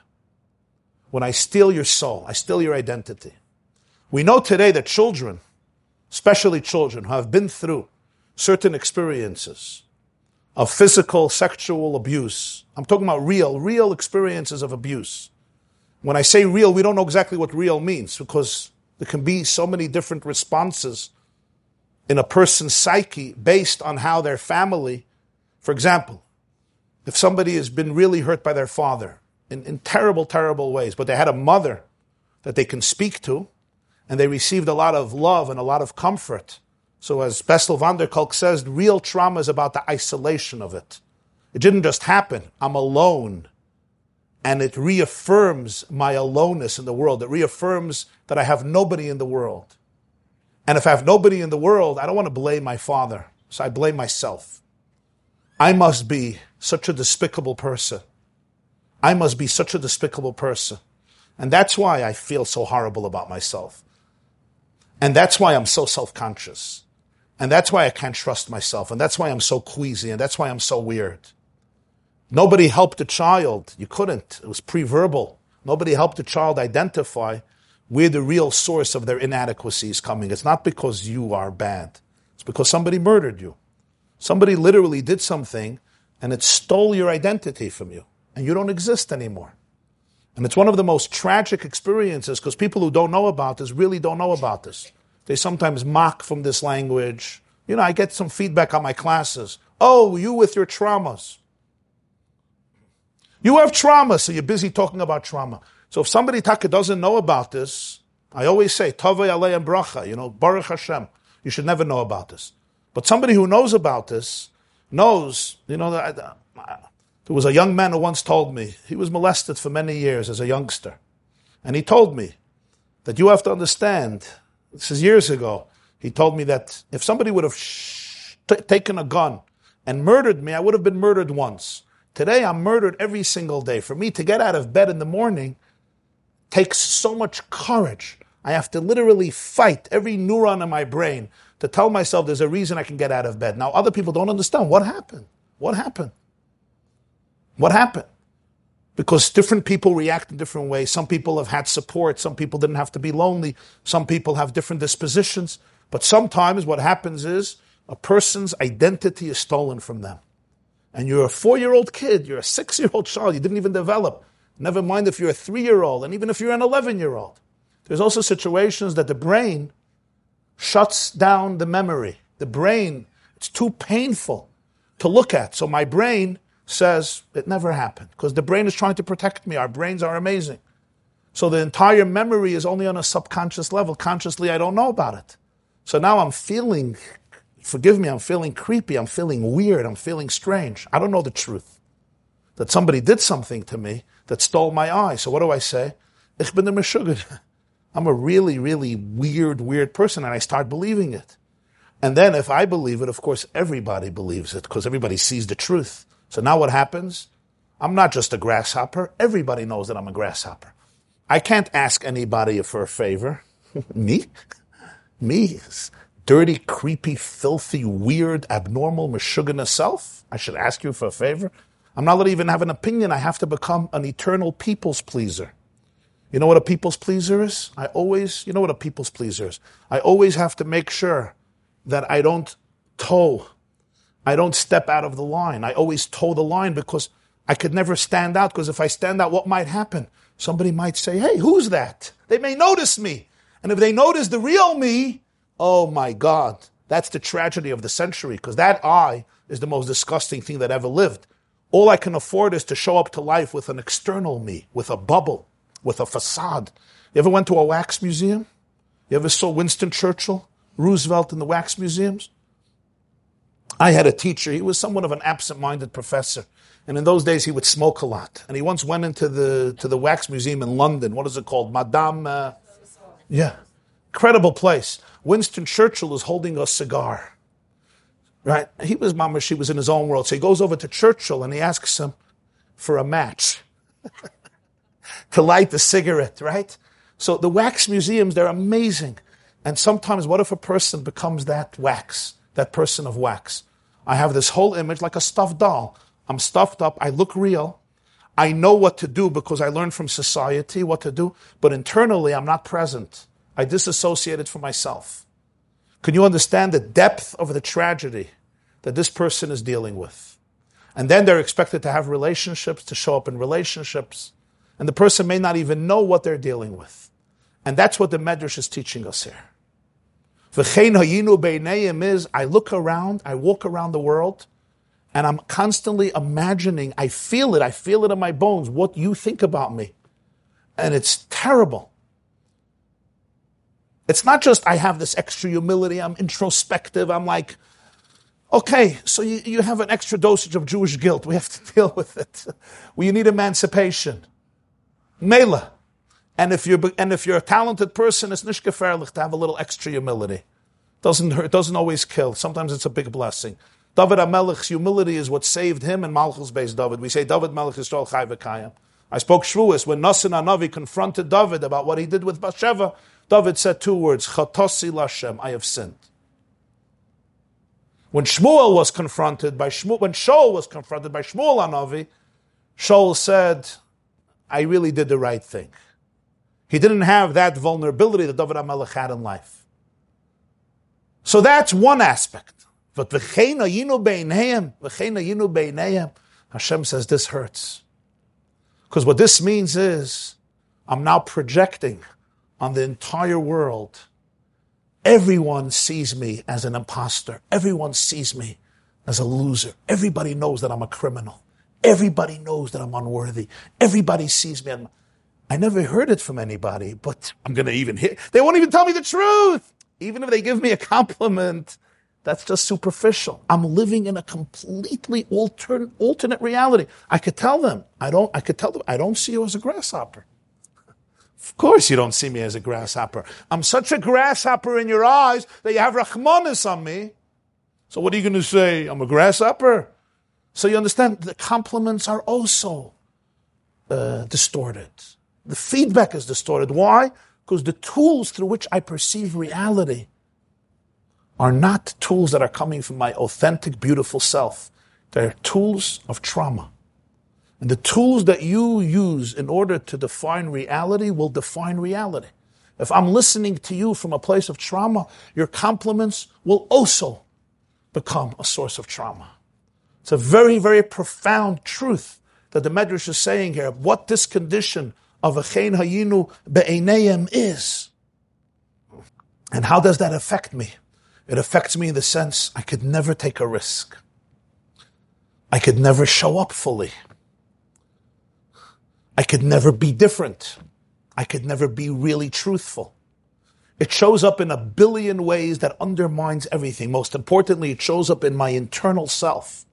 when I steal your soul, I steal your identity. We know today that children, especially children who have been through certain experiences of physical, sexual abuse, I'm talking about real, real experiences of abuse. When I say real, we don't know exactly what real means because there can be so many different responses in a person's psyche based on how their family, for example, if somebody has been really hurt by their father in, in terrible, terrible ways, but they had a mother that they can speak to, and they received a lot of love and a lot of comfort. So, as Bessel van der Kolk says, real trauma is about the isolation of it. It didn't just happen. I'm alone and it reaffirms my aloneness in the world. It reaffirms that I have nobody in the world. And if I have nobody in the world, I don't want to blame my father, so I blame myself. I must be such a despicable person. I must be such a despicable person. And that's why I feel so horrible about myself. And that's why I'm so self conscious. And that's why I can't trust myself. And that's why I'm so queasy. And that's why I'm so weird. Nobody helped the child. You couldn't. It was pre-verbal. Nobody helped the child identify where the real source of their inadequacy is coming. It's not because you are bad. It's because somebody murdered you. Somebody literally did something and it stole your identity from you and you don't exist anymore. And it's one of the most tragic experiences because people who don't know about this really don't know about this. They sometimes mock from this language. You know, I get some feedback on my classes. Oh, you with your traumas. You have trauma, so you're busy talking about trauma. So if somebody taka doesn't know about this, I always say, Tavay alei bracha, you know, Baruch Hashem. You should never know about this. But somebody who knows about this knows, you know, that there was a young man who once told me, he was molested for many years as a youngster. And he told me that you have to understand, this is years ago, he told me that if somebody would have sh- t- taken a gun and murdered me, I would have been murdered once. Today I'm murdered every single day. For me to get out of bed in the morning takes so much courage. I have to literally fight every neuron in my brain to tell myself there's a reason I can get out of bed. Now, other people don't understand what happened. What happened? What happened? Because different people react in different ways. Some people have had support. Some people didn't have to be lonely. Some people have different dispositions. But sometimes what happens is a person's identity is stolen from them and you're a four year old kid, you're a six year old child, you didn't even develop. Never mind if you're a three year old, and even if you're an 11 year old. There's also situations that the brain shuts down the memory. The brain, it's too painful to look at. So my brain says it never happened because the brain is trying to protect me. Our brains are amazing. So the entire memory is only on a subconscious level. Consciously, I don't know about it. So now I'm feeling Forgive me, I'm feeling creepy, I'm feeling weird, I'm feeling strange. I don't know the truth. That somebody did something to me that stole my eye. So what do I say? Ich bin der. I'm a really, really weird, weird person, and I start believing it. And then if I believe it, of course, everybody believes it because everybody sees the truth. So now what happens? I'm not just a grasshopper. Everybody knows that I'm a grasshopper. I can't ask anybody for a favor. Me? Me? Dirty, creepy, filthy, weird, abnormal, meshugana self? I should ask you for a favor? I'm not allowed to even have an opinion. I have to become an eternal people's pleaser. You know what a people's pleaser is? I always, you know what a people's pleaser is? I always have to make sure that I don't toe, I don't step out of the line. I always toe the line because I could never stand out because if I stand out, what might happen? Somebody might say, hey, who's that? They may notice me. And if they notice the real me, oh my God, that's the tragedy of the century because that I is the most disgusting thing that ever lived. All I can afford is to show up to life with an external me, with a bubble, with a facade. You ever went to a wax museum? You ever saw Winston Churchill, Roosevelt in the wax museums? I had a teacher. He was somewhat of an absent-minded professor. And in those days, he would smoke a lot. And he once went into the to the wax museum in London. What is it called? Madame. Uh, yeah, incredible place. Winston Churchill was holding a cigar. Right? He was mama. She was in his own world. So he goes over to Churchill and he asks him for a match to light the cigarette. Right? So the wax museums they're amazing. And sometimes, what if a person becomes that wax, that person of wax? I have this whole image like a stuffed doll. I'm stuffed up. I look real. I know what to do because I learned from society what to do, but internally I'm not present. I disassociated from myself. Can you understand the depth of the tragedy that this person is dealing with? And then they're expected to have relationships, to show up in relationships, and the person may not even know what they're dealing with. And that's what the Medrash is teaching us here. V'chein hayinu beinayim is, I look around, I walk around the world, and I'm constantly imagining, I feel it, I feel it in my bones, what you think about me. And it's terrible. It's not just I have this extra humility, I'm introspective, I'm like, okay, so you, you have an extra dosage of Jewish guilt, we have to deal with it. well, need emancipation. Mela. And if you're, and if you're a talented person, it's nishkeferlich to have a little extra humility. Doesn't hurt, doesn't always kill. Sometimes it's a big blessing. David HaMelech's humility is what saved him and Malchus Beis David. We say David Melech Yisrael Chai V'Kayim. I spoke Shvuas when Nasan Anavi confronted David about what he did with Bathsheba. David said two words, Chatosi Lashem, I have sinned. When Shmuel was confronted by Shmuel, when Shaul was confronted by Shmuel Anavi, Shaul said, I really did the right thing. He didn't have that vulnerability that David HaMelech had in life. So that's one aspect. But the chaina yinub. Hashem says this hurts. Because what this means is, I'm now projecting on the entire world. Everyone sees me as an impostor. Everyone sees me as a loser. Everybody knows that I'm a criminal. Everybody knows that I'm unworthy. Everybody sees me. I never heard it from anybody, but I'm going to even hear. They won't even tell me the truth. Even if they give me a compliment, that's just superficial. I'm living in a completely alternate, alternate reality. I could tell them, I don't, I could tell them, I don't see you as a grasshopper. Of course you don't see me as a grasshopper. I'm such a grasshopper in your eyes that you have Rahmanis on me. So what are you going to say? I'm a grasshopper? So you understand, the compliments are also uh, distorted. The feedback is distorted. Why? Because the tools through which I perceive reality are not tools that are coming from my authentic, beautiful self. They're tools of trauma. And the tools that you use in order to define reality will define reality. If I'm listening to you from a place of trauma, your compliments will also become a source of trauma. It's a very, very profound truth that the Medrash is saying here, what this condition of a chen hayinu be'enayim is. And how does that affect me? It affects me in the sense I could never take a risk. I could never show up fully. I could never be different. I could never be really truthful. It shows up in a billion ways that undermines everything. Most importantly, it shows up in my internal self.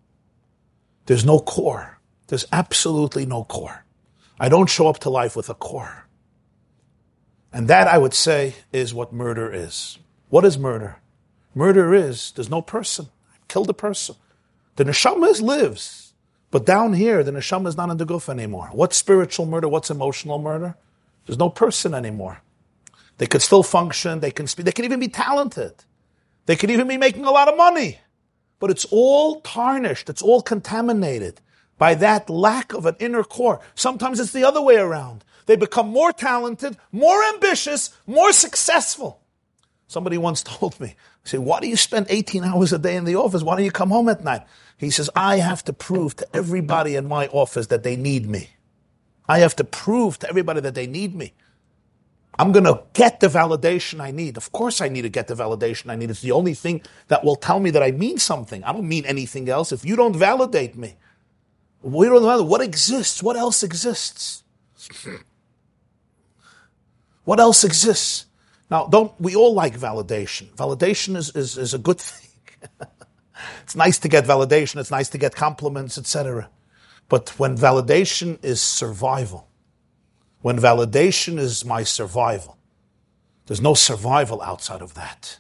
There's no core. There's absolutely no core. I don't show up to life with a core. And that, I would say, is what murder is. What is murder? Murder is there's no person. I killed a person. The neshama is, lives. But down here, the neshama is not in the guf anymore. What's spiritual murder? What's emotional murder? There's no person anymore. They could still function. They can speak. They can even be talented. They could even be making a lot of money. But it's all tarnished. It's all contaminated by that lack of an inner core. Sometimes it's the other way around. They become more talented, more ambitious, more successful. Somebody once told me, I say, why do you spend 18 hours a day in the office? Why don't you come home at night? He says, I have to prove to everybody in my office that they need me. I have to prove to everybody that they need me. I'm going to get the validation I need. Of course, I need to get the validation I need. It's the only thing that will tell me that I mean something. I don't mean anything else. If you don't validate me, we don't know what exists. What else exists? What else exists? Now, don't we all like validation? Validation is, is, is a good thing. it's nice to get validation. It's nice to get compliments, etc. But when validation is survival, when validation is my survival. There's no survival outside of that.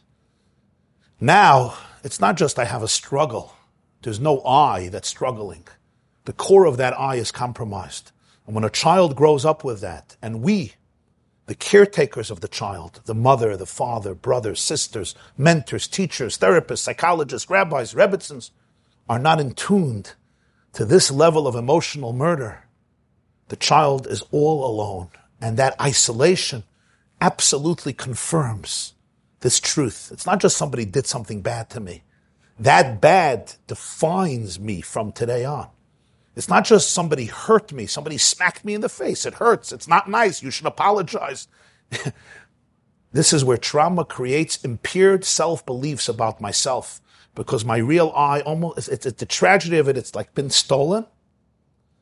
Now, it's not just I have a struggle. There's no I that's struggling. The core of that I is compromised. And when a child grows up with that, and we, the caretakers of the child, the mother, the father, brothers, sisters, mentors, teachers, therapists, psychologists, rabbis, rebbitzins, are not in tuned to this level of emotional murder, the child is all alone. And that isolation absolutely confirms this truth. It's not just somebody did something bad to me. That bad defines me from today on. It's not just somebody hurt me, somebody smacked me in the face. It hurts. It's not nice. You should apologize. this is where trauma creates impaired self beliefs about myself because my real I almost, it's, it's, the tragedy of it, it's like been stolen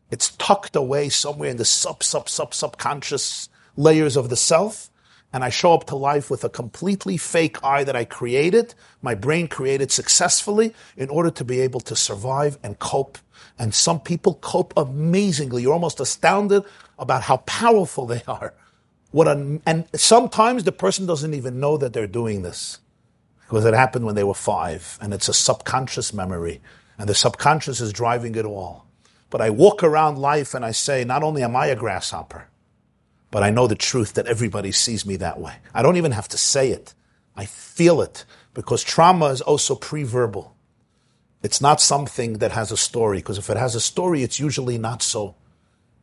it's tucked away somewhere in the sub, sub, sub, subconscious layers of the self. And I show up to life with a completely fake I that I created, my brain created successfully in order to be able to survive and cope. And some people cope amazingly. You're almost astounded about how powerful they are. What a, and sometimes the person doesn't even know that they're doing this because it happened when they were five and it's a subconscious memory and the subconscious is driving it all. But I walk around life and I say, not only am I a grasshopper, but I know the truth that everybody sees me that way. I don't even have to say it. I feel it because trauma is also pre-verbal. It's not something that has a story because if it has a story, it's usually not so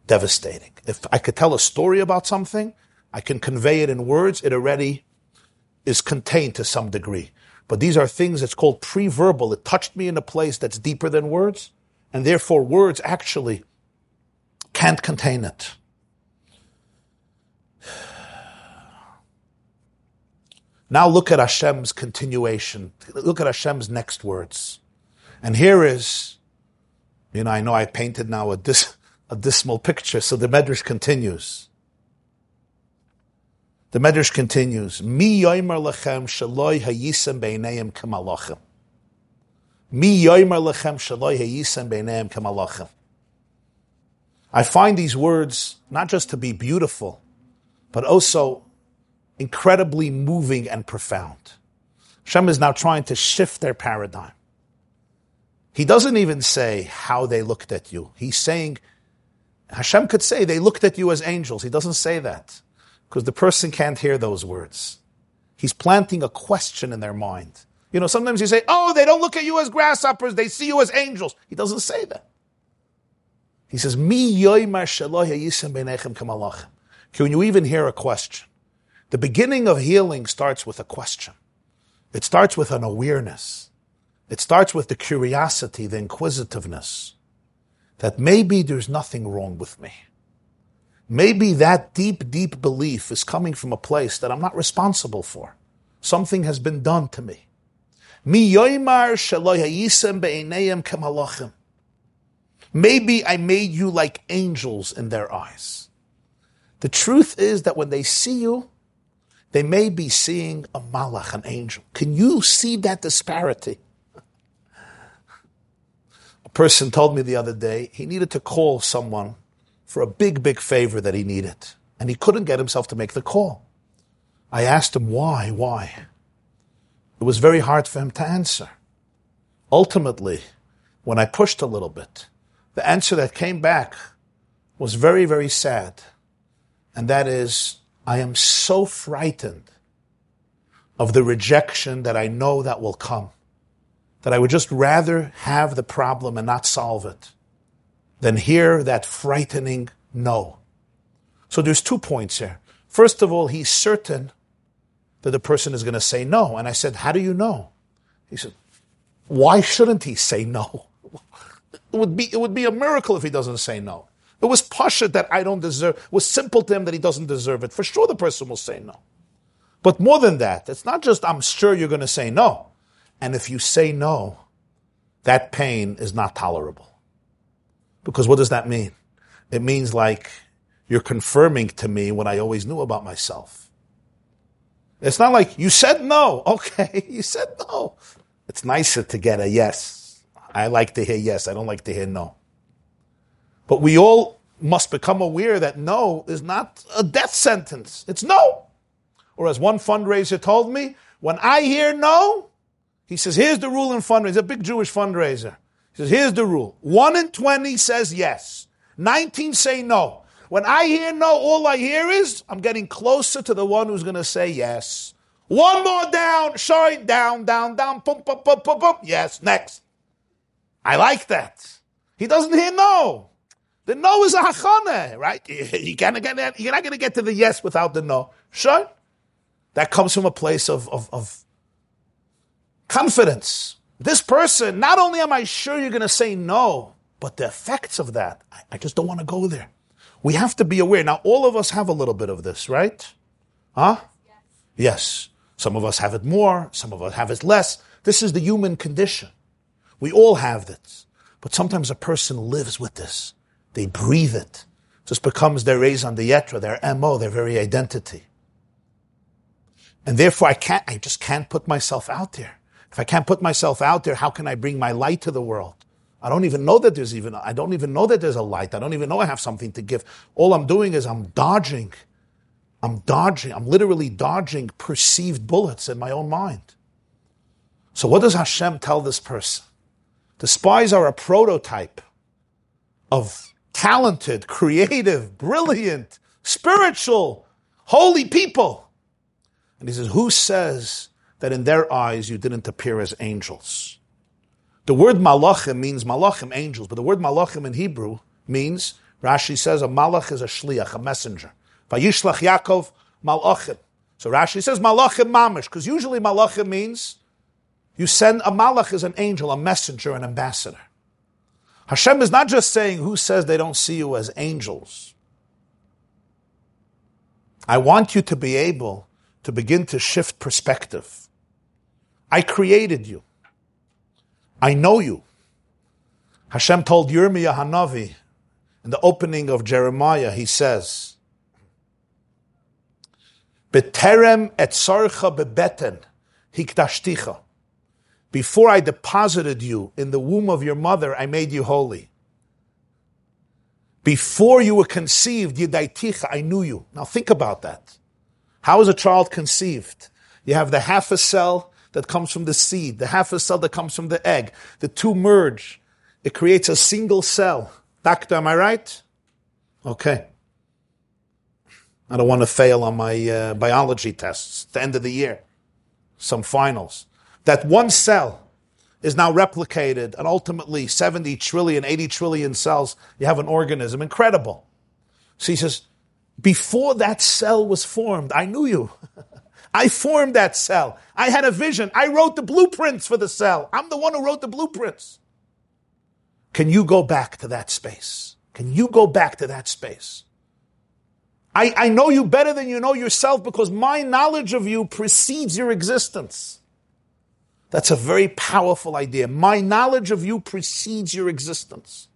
devastating. If I could tell a story about something, I can convey it in words, it already is contained to some degree. But these are things that's called pre-verbal. It touched me in a place that's deeper than words and therefore words actually can't contain it. Now look at Hashem's continuation. Look at Hashem's next words. And here is, you know, I know I painted now a, dis, a dismal picture, so the Medrash continues. The Medrash continues, Mi yoimer lechem shaloi hayisem beineim kamalachim. Mi yoimer lechem shaloi heyisem beineim kamalachim. I find these words not just to be beautiful, but also incredibly moving and profound. Hashem is now trying to shift their paradigm. He doesn't even say how they looked at you. He's saying, Hashem could say they looked at you as angels. He doesn't say that because the person can't hear those words. He's planting a question in their mind. You know, sometimes you say, oh, they don't look at you as grasshoppers, they see you as angels. He doesn't say that. He says, Can you even hear a question? The beginning of healing starts with a question. It starts with an awareness. It starts with the curiosity, the inquisitiveness that maybe there's nothing wrong with me. Maybe that deep, deep belief is coming from a place that I'm not responsible for. Something has been done to me. Maybe I made you like angels in their eyes. The truth is that when they see you, they may be seeing a malach, an angel. Can you see that disparity? A person told me the other day he needed to call someone for a big, big favor that he needed. And he couldn't get himself to make the call. I asked him why, why. It was very hard for him to answer. Ultimately, when I pushed a little bit, the answer that came back was very, very sad. And that is, I am so frightened of the rejection that I know that will come, that I would just rather have the problem and not solve it than hear that frightening no. So there's two points here. First of all, he's certain that the person is going to say no. And I said, How do you know? He said, Why shouldn't he say no? It would be, it would be a miracle if he doesn't say no. It was pasha that I don't deserve, it was simple to him that he doesn't deserve it. For sure the person will say no. But more than that, it's not just I'm sure you're going to say no. And if you say no, that pain is not tolerable. Because what does that mean? It means like you're confirming to me what I always knew about myself. It's not like you said no. Okay, you said no. It's nicer to get a yes. I like to hear yes. I don't like to hear no. But we all must become aware that no is not a death sentence. It's no. Or as one fundraiser told me, when I hear no, he says, here's the rule in fundraiser, a big Jewish fundraiser. He says, here's the rule. One in 20 says yes. 19 say no. When I hear no, all I hear is I'm getting closer to the one who's going to say yes. One more down, shine down, down, down, boom, boom, boom, boom, boom. Yes, next. I like that. He doesn't hear no. The no is a hachane, right? You can't get, you're not going to get to the yes without the no. Sure. That comes from a place of, of, of confidence. This person, not only am I sure you're going to say no, but the effects of that, I, I just don't want to go there. We have to be aware. Now, all of us have a little bit of this, right? Huh? Yes. yes. Some of us have it more, some of us have it less. This is the human condition. We all have this. But sometimes a person lives with this. They breathe it. It just becomes their raison d'etre, their MO, their very identity. And therefore I can't, I just can't put myself out there. If I can't put myself out there, how can I bring my light to the world? I don't even know that there's even, I don't even know that there's a light. I don't even know I have something to give. All I'm doing is I'm dodging. I'm dodging. I'm literally dodging perceived bullets in my own mind. So what does Hashem tell this person? The spies are a prototype of talented, creative, brilliant, spiritual, holy people. And he says, who says that in their eyes you didn't appear as angels. The word malachim means malachim, angels, but the word malachim in Hebrew means, Rashi says, a malach is a shliach, a messenger. Vayishlach Yaakov malachim. So Rashi says malachim mamish, because usually malachim means you send a malach as an angel, a messenger, an ambassador. Hashem is not just saying who says they don't see you as angels. I want you to be able to begin to shift perspective. I created you. I know you. Hashem told Yirmiyah Hanavi in the opening of Jeremiah, he says, Beterem et sarcha bebeten hikdashticha. Before I deposited you in the womb of your mother, I made you holy. Before you were conceived, yidaiticha, I knew you. Now think about that. How is a child conceived? You have the half a cell that comes from the seed, the half a cell that comes from the egg. The two merge. It creates a single cell. Doctor, am I right? Okay. I don't want to fail on my uh, biology tests. the end of the year. Some finals. That one cell is now replicated and ultimately 70 trillion, 80 trillion cells. You have an organism. Incredible. So he says, before that cell was formed, I knew you. I formed that cell. I had a vision. I wrote the blueprints for the cell. I'm the one who wrote the blueprints. Can you go back to that space? Can you go back to that space? I, I know you better than you know yourself because my knowledge of you precedes your existence. That's a very powerful idea. My knowledge of you precedes your existence.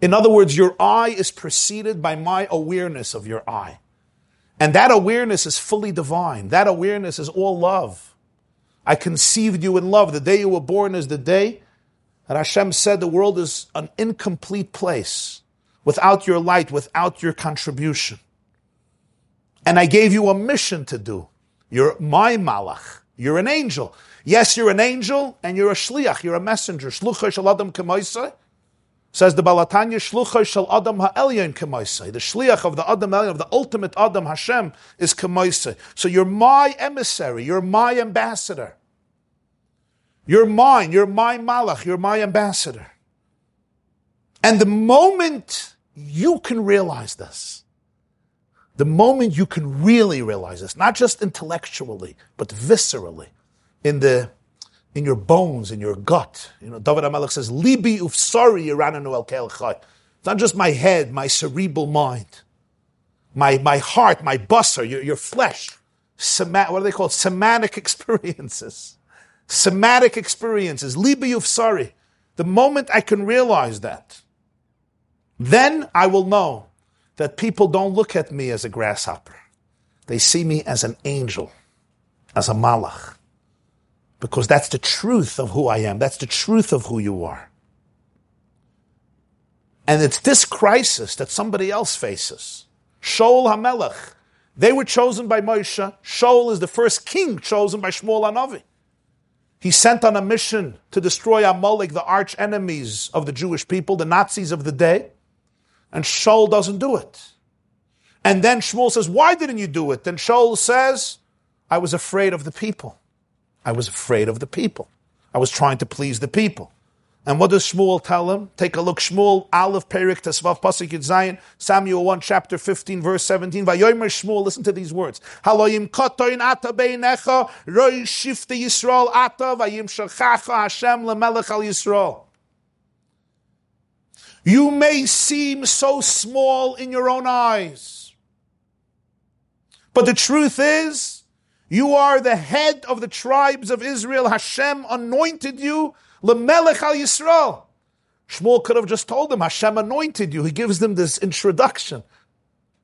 In other words, your eye is preceded by my awareness of your eye. And that awareness is fully divine. That awareness is all love. I conceived you in love. The day you were born is the day that Hashem said the world is an incomplete place without your light, without your contribution. And I gave you a mission to do. You're my malach. You're an angel. Yes, you're an angel and you're a shliach. You're a messenger. Shlucha shel adam kemaisai. Says the Baal HaTanya, Shlucha shel Adam ha'elyon kemaisai. The shliach of the Adam of the ultimate Adam Hashem, is kemaisai. So you're my emissary. You're my ambassador. You're mine. You're my malach. You're my ambassador. And the moment you can realize this, the moment you can really realize this, not just intellectually, but viscerally, in the in your bones, in your gut. You know, David HaMelech says, Libi ufsari yirananu el chai. It's not just my head, my cerebral mind, my, my heart, my busser, your, your flesh. Soma- what are they called? Somatic experiences. Somatic experiences. Libi ufsari. The moment I can realize that, then I will know that people don't look at me as a grasshopper. They see me as an angel, as a malach. Because that's the truth of who I am. That's the truth of who you are. And it's this crisis that somebody else faces. Shaul HaMelech. They were chosen by Moshe. Shaul is the first king chosen by Shmuel HaNavi. He sent on a mission to destroy Amalek, the arch enemies of the Jewish people, the Nazis of the day and Shaul doesn't do it. And then Shmuel says, Why didn't you do it? Then Shaul says, I was afraid of the people. I was afraid of the people. I was trying to please the people. And what does Shmuel tell him? Take a look. Shmuel, Aleph, Perik, Tesvav, Pasuk, Zion, Samuel 1, chapter 15, verse 17. Vayomer Shmuel, listen to these words. Haloyim kotoin ata beinecha, roi shifte Yisrael ata, vayim shachacha Hashem lemelech al Yisrael. You may seem so small in your own eyes. But the truth is, you are the head of the tribes of Israel. Hashem anointed you, Lemelech al Yisrael. Shmuel could have just told them, Hashem anointed you. He gives them this introduction,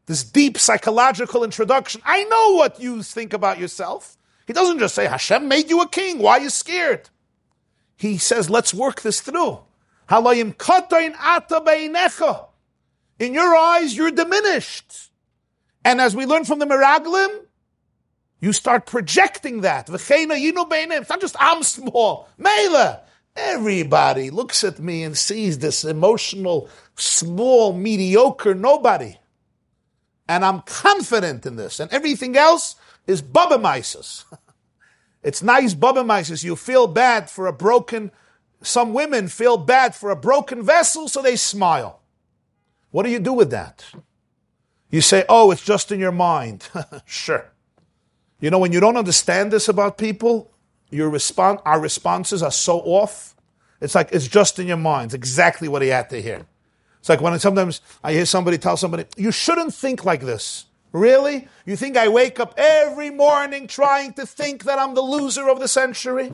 this deep psychological introduction. I know what you think about yourself. He doesn't just say, Hashem made you a king. Why are you scared? He says, let's work this through. In your eyes, you're diminished. And as we learn from the Miraglim, you start projecting that. It's not just I'm small. Mela. Everybody looks at me and sees this emotional, small, mediocre nobody. And I'm confident in this. And everything else is bubba It's nice bubba You feel bad for a broken some women feel bad for a broken vessel, so they smile. What do you do with that? You say, oh, it's just in your mind. sure. You know, when you don't understand this about people, your response, our responses are so off. It's like it's just in your mind. It's exactly what he had to hear. It's like when I, sometimes I hear somebody tell somebody, you shouldn't think like this. Really? You think I wake up every morning trying to think that I'm the loser of the century?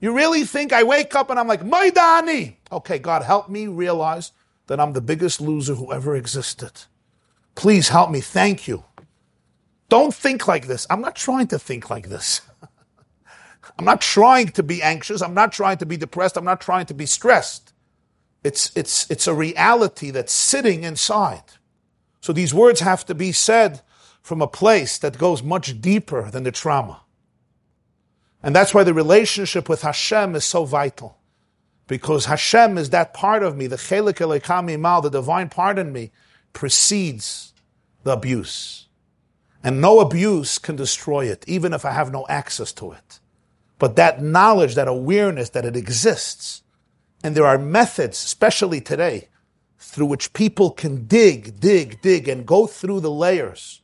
You really think I wake up and I'm like, Modeh Ani? Okay, God, help me realize that I'm the biggest loser who ever existed. Please help me. Thank you. Don't think like this. I'm not trying to think like this. I'm not trying to be anxious. I'm not trying to be depressed. I'm not trying to be stressed. It's, it's, it's a reality that's sitting inside. So these words have to be said from a place that goes much deeper than the trauma. And that's why the relationship with Hashem is so vital. Because Hashem is that part of me, the chelek Eloka mima'al, the divine part in me, precedes the abuse. And no abuse can destroy it, even if I have no access to it. But that knowledge, that awareness that it exists, and there are methods, especially today, through which people can dig, dig, dig, and go through the layers,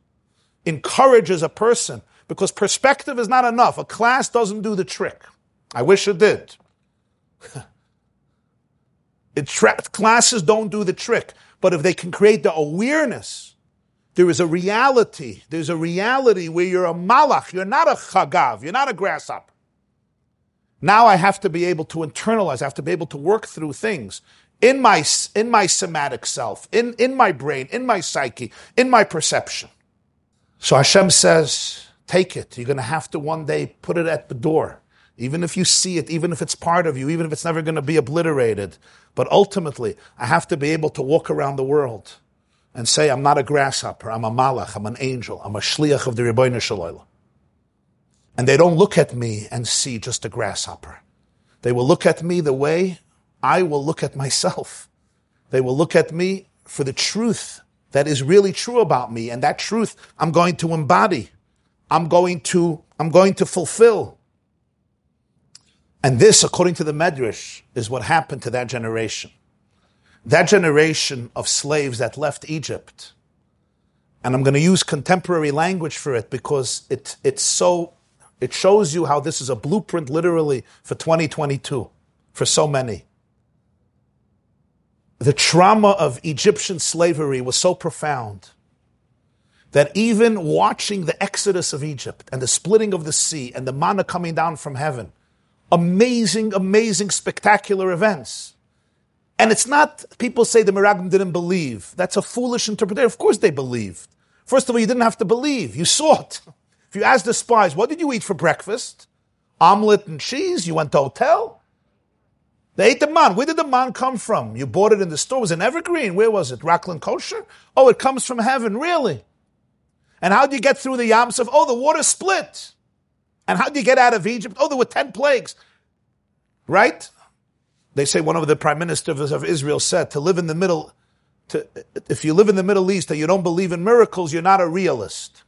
encourages a person because perspective is not enough. A class doesn't do the trick. I wish it did. it tra- classes don't do the trick. But if they can create the awareness, there is a reality. There's a reality where you're a malach. You're not a chagav. You're not a grasshopper. Now I have to be able to internalize. I have to be able to work through things in my, in my somatic self, in, in my brain, in my psyche, in my perception. So Hashem says, Take it. You're going to have to one day put it at the door. Even if you see it, even if it's part of you, even if it's never going to be obliterated. But ultimately, I have to be able to walk around the world and say, I'm not a grasshopper, I'm a malach, I'm an angel, I'm a shliach of the Ribbono Shel Olam. And they don't look at me and see just a grasshopper. They will look at me the way I will look at myself. They will look at me for the truth that is really true about me. And that truth I'm going to embody. I'm going to, I'm going to fulfill. And this, according to the Medrash, is what happened to that generation. That generation of slaves that left Egypt. And I'm going to use contemporary language for it because it, it's so, it shows you how this is a blueprint literally for 2022 for so many the trauma of Egyptian slavery was so profound that even watching the exodus of Egypt and the splitting of the sea and the manna coming down from heaven, amazing, amazing, spectacular events. And it's not, people say the Miraglim didn't believe. That's a foolish interpretation. Of course they believed. First of all, you didn't have to believe. You saw it. If you asked the spies, what did you eat for breakfast? Omelette and cheese? You went to hotel? They ate the man. Where did the man come from? You bought it in the store. It was an evergreen. Where was it? Rockland kosher? Oh, it comes from heaven. Really? And how do you get through the Yam Suf? Oh, the water split. And how do you get out of Egypt? Oh, there were 10 plagues. Right? They say one of the prime ministers of Israel said to live in the middle, to, if you live in the Middle East and you don't believe in miracles, you're not a realist.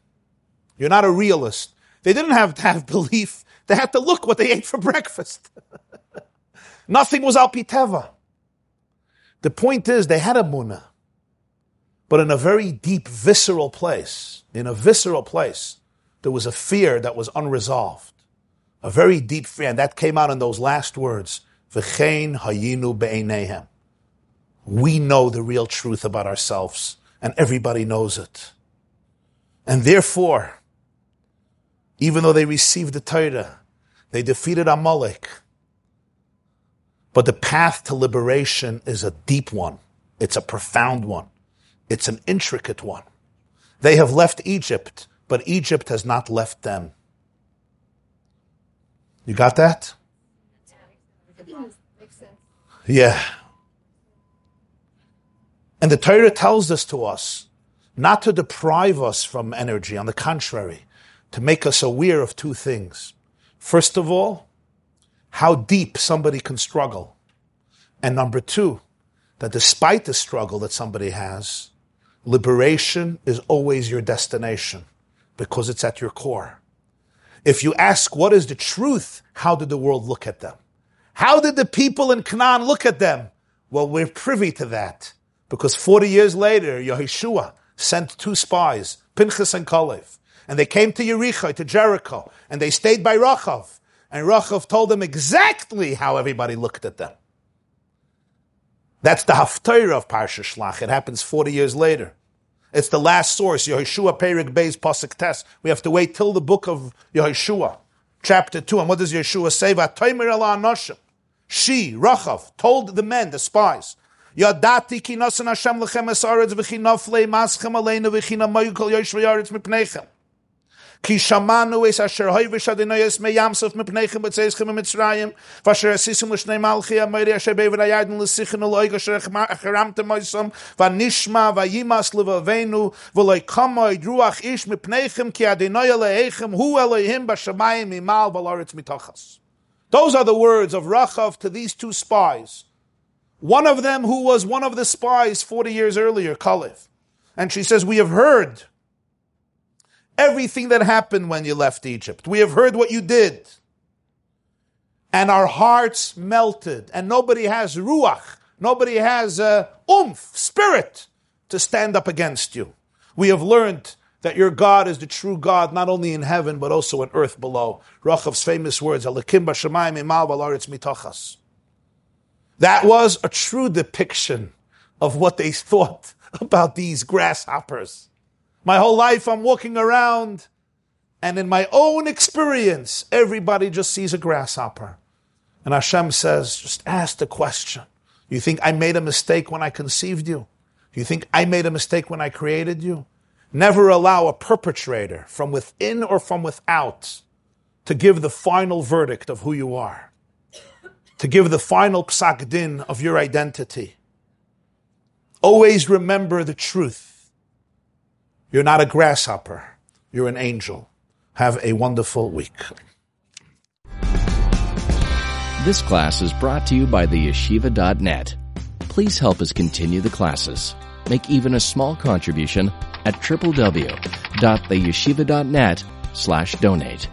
You're not a realist. They didn't have to have belief. They had to look what they ate for breakfast. Nothing was alpiteva. The point is, they had a munah, but in a very deep, visceral place. In a visceral place, there was a fear that was unresolved. A very deep fear, and that came out in those last words. V'chein hayinu be'enehem. We know the real truth about ourselves, and everybody knows it. And therefore, even though they received the Torah, they defeated Amalek, but the path to liberation is a deep one. It's a profound one. It's an intricate one. They have left Egypt, but Egypt has not left them. You got that? Yeah. And the Torah tells this to us not to deprive us from energy, on the contrary, to make us aware of two things. First of all, how deep somebody can struggle. And number two, that despite the struggle that somebody has, liberation is always your destination because it's at your core. If you ask what is the truth, how did the world look at them? How did the people in Canaan look at them? Well, we're privy to that because 40 years later, Yehoshua sent two spies, Pinchas and Kalev, and they came to Yericho, to Jericho, and they stayed by Rachav. And Rachel told them exactly how everybody looked at them. That's the Haftarah of Parsha Shlach. It happens 40 years later. It's the last source, Yehoshua Perik Beis Pasuk Tes. We have to wait till the book of Yehoshua, chapter 2. And what does Yeshua say? She, Rachav, told the men, the spies, Yadati ki Hashem lechem esaretz v'chinofle maschem aleinu v'china namayukol yosh v'yaretz mipnechem. Ki shamanu es asher hoivish adinoy es meyamsof mipnechem b'tzeischem mitzrayim v'asher esisum l'shnei malchi amayri asher bevin ayadin l'sichen oloig asher acharamtem oisam v'nishma v'yimas l'vavenu v'loi kamo idruach ish mipneichem ki adino yaleichem hu Elohim b'shamayim imal v'loretz mitochas. Those are the words of Rachav to these two spies. One of them who was one of the spies 40 years earlier, Kalev. And she says, we have heard everything that happened when you left Egypt. We have heard what you did. And our hearts melted. And nobody has ruach, nobody has uh, oomph, spirit to stand up against you. We have learned that your God is the true God, not only in heaven, but also in earth below. Rachav's famous words, That was a true depiction of what they thought about these grasshoppers. My whole life I'm walking around, and in my own experience, everybody just sees a grasshopper. And Hashem says, just ask the question. You think I made a mistake when I conceived you? Do You think I made a mistake when I created you? Never allow a perpetrator from within or from without to give the final verdict of who you are, to give the final psak din of your identity. Always remember the truth. You're not a grasshopper. You're an angel. Have a wonderful week. This class is brought to you by the yeshiva.net. Please help us continue the classes. Make even a small contribution at www.theyeshiva.net slash donate.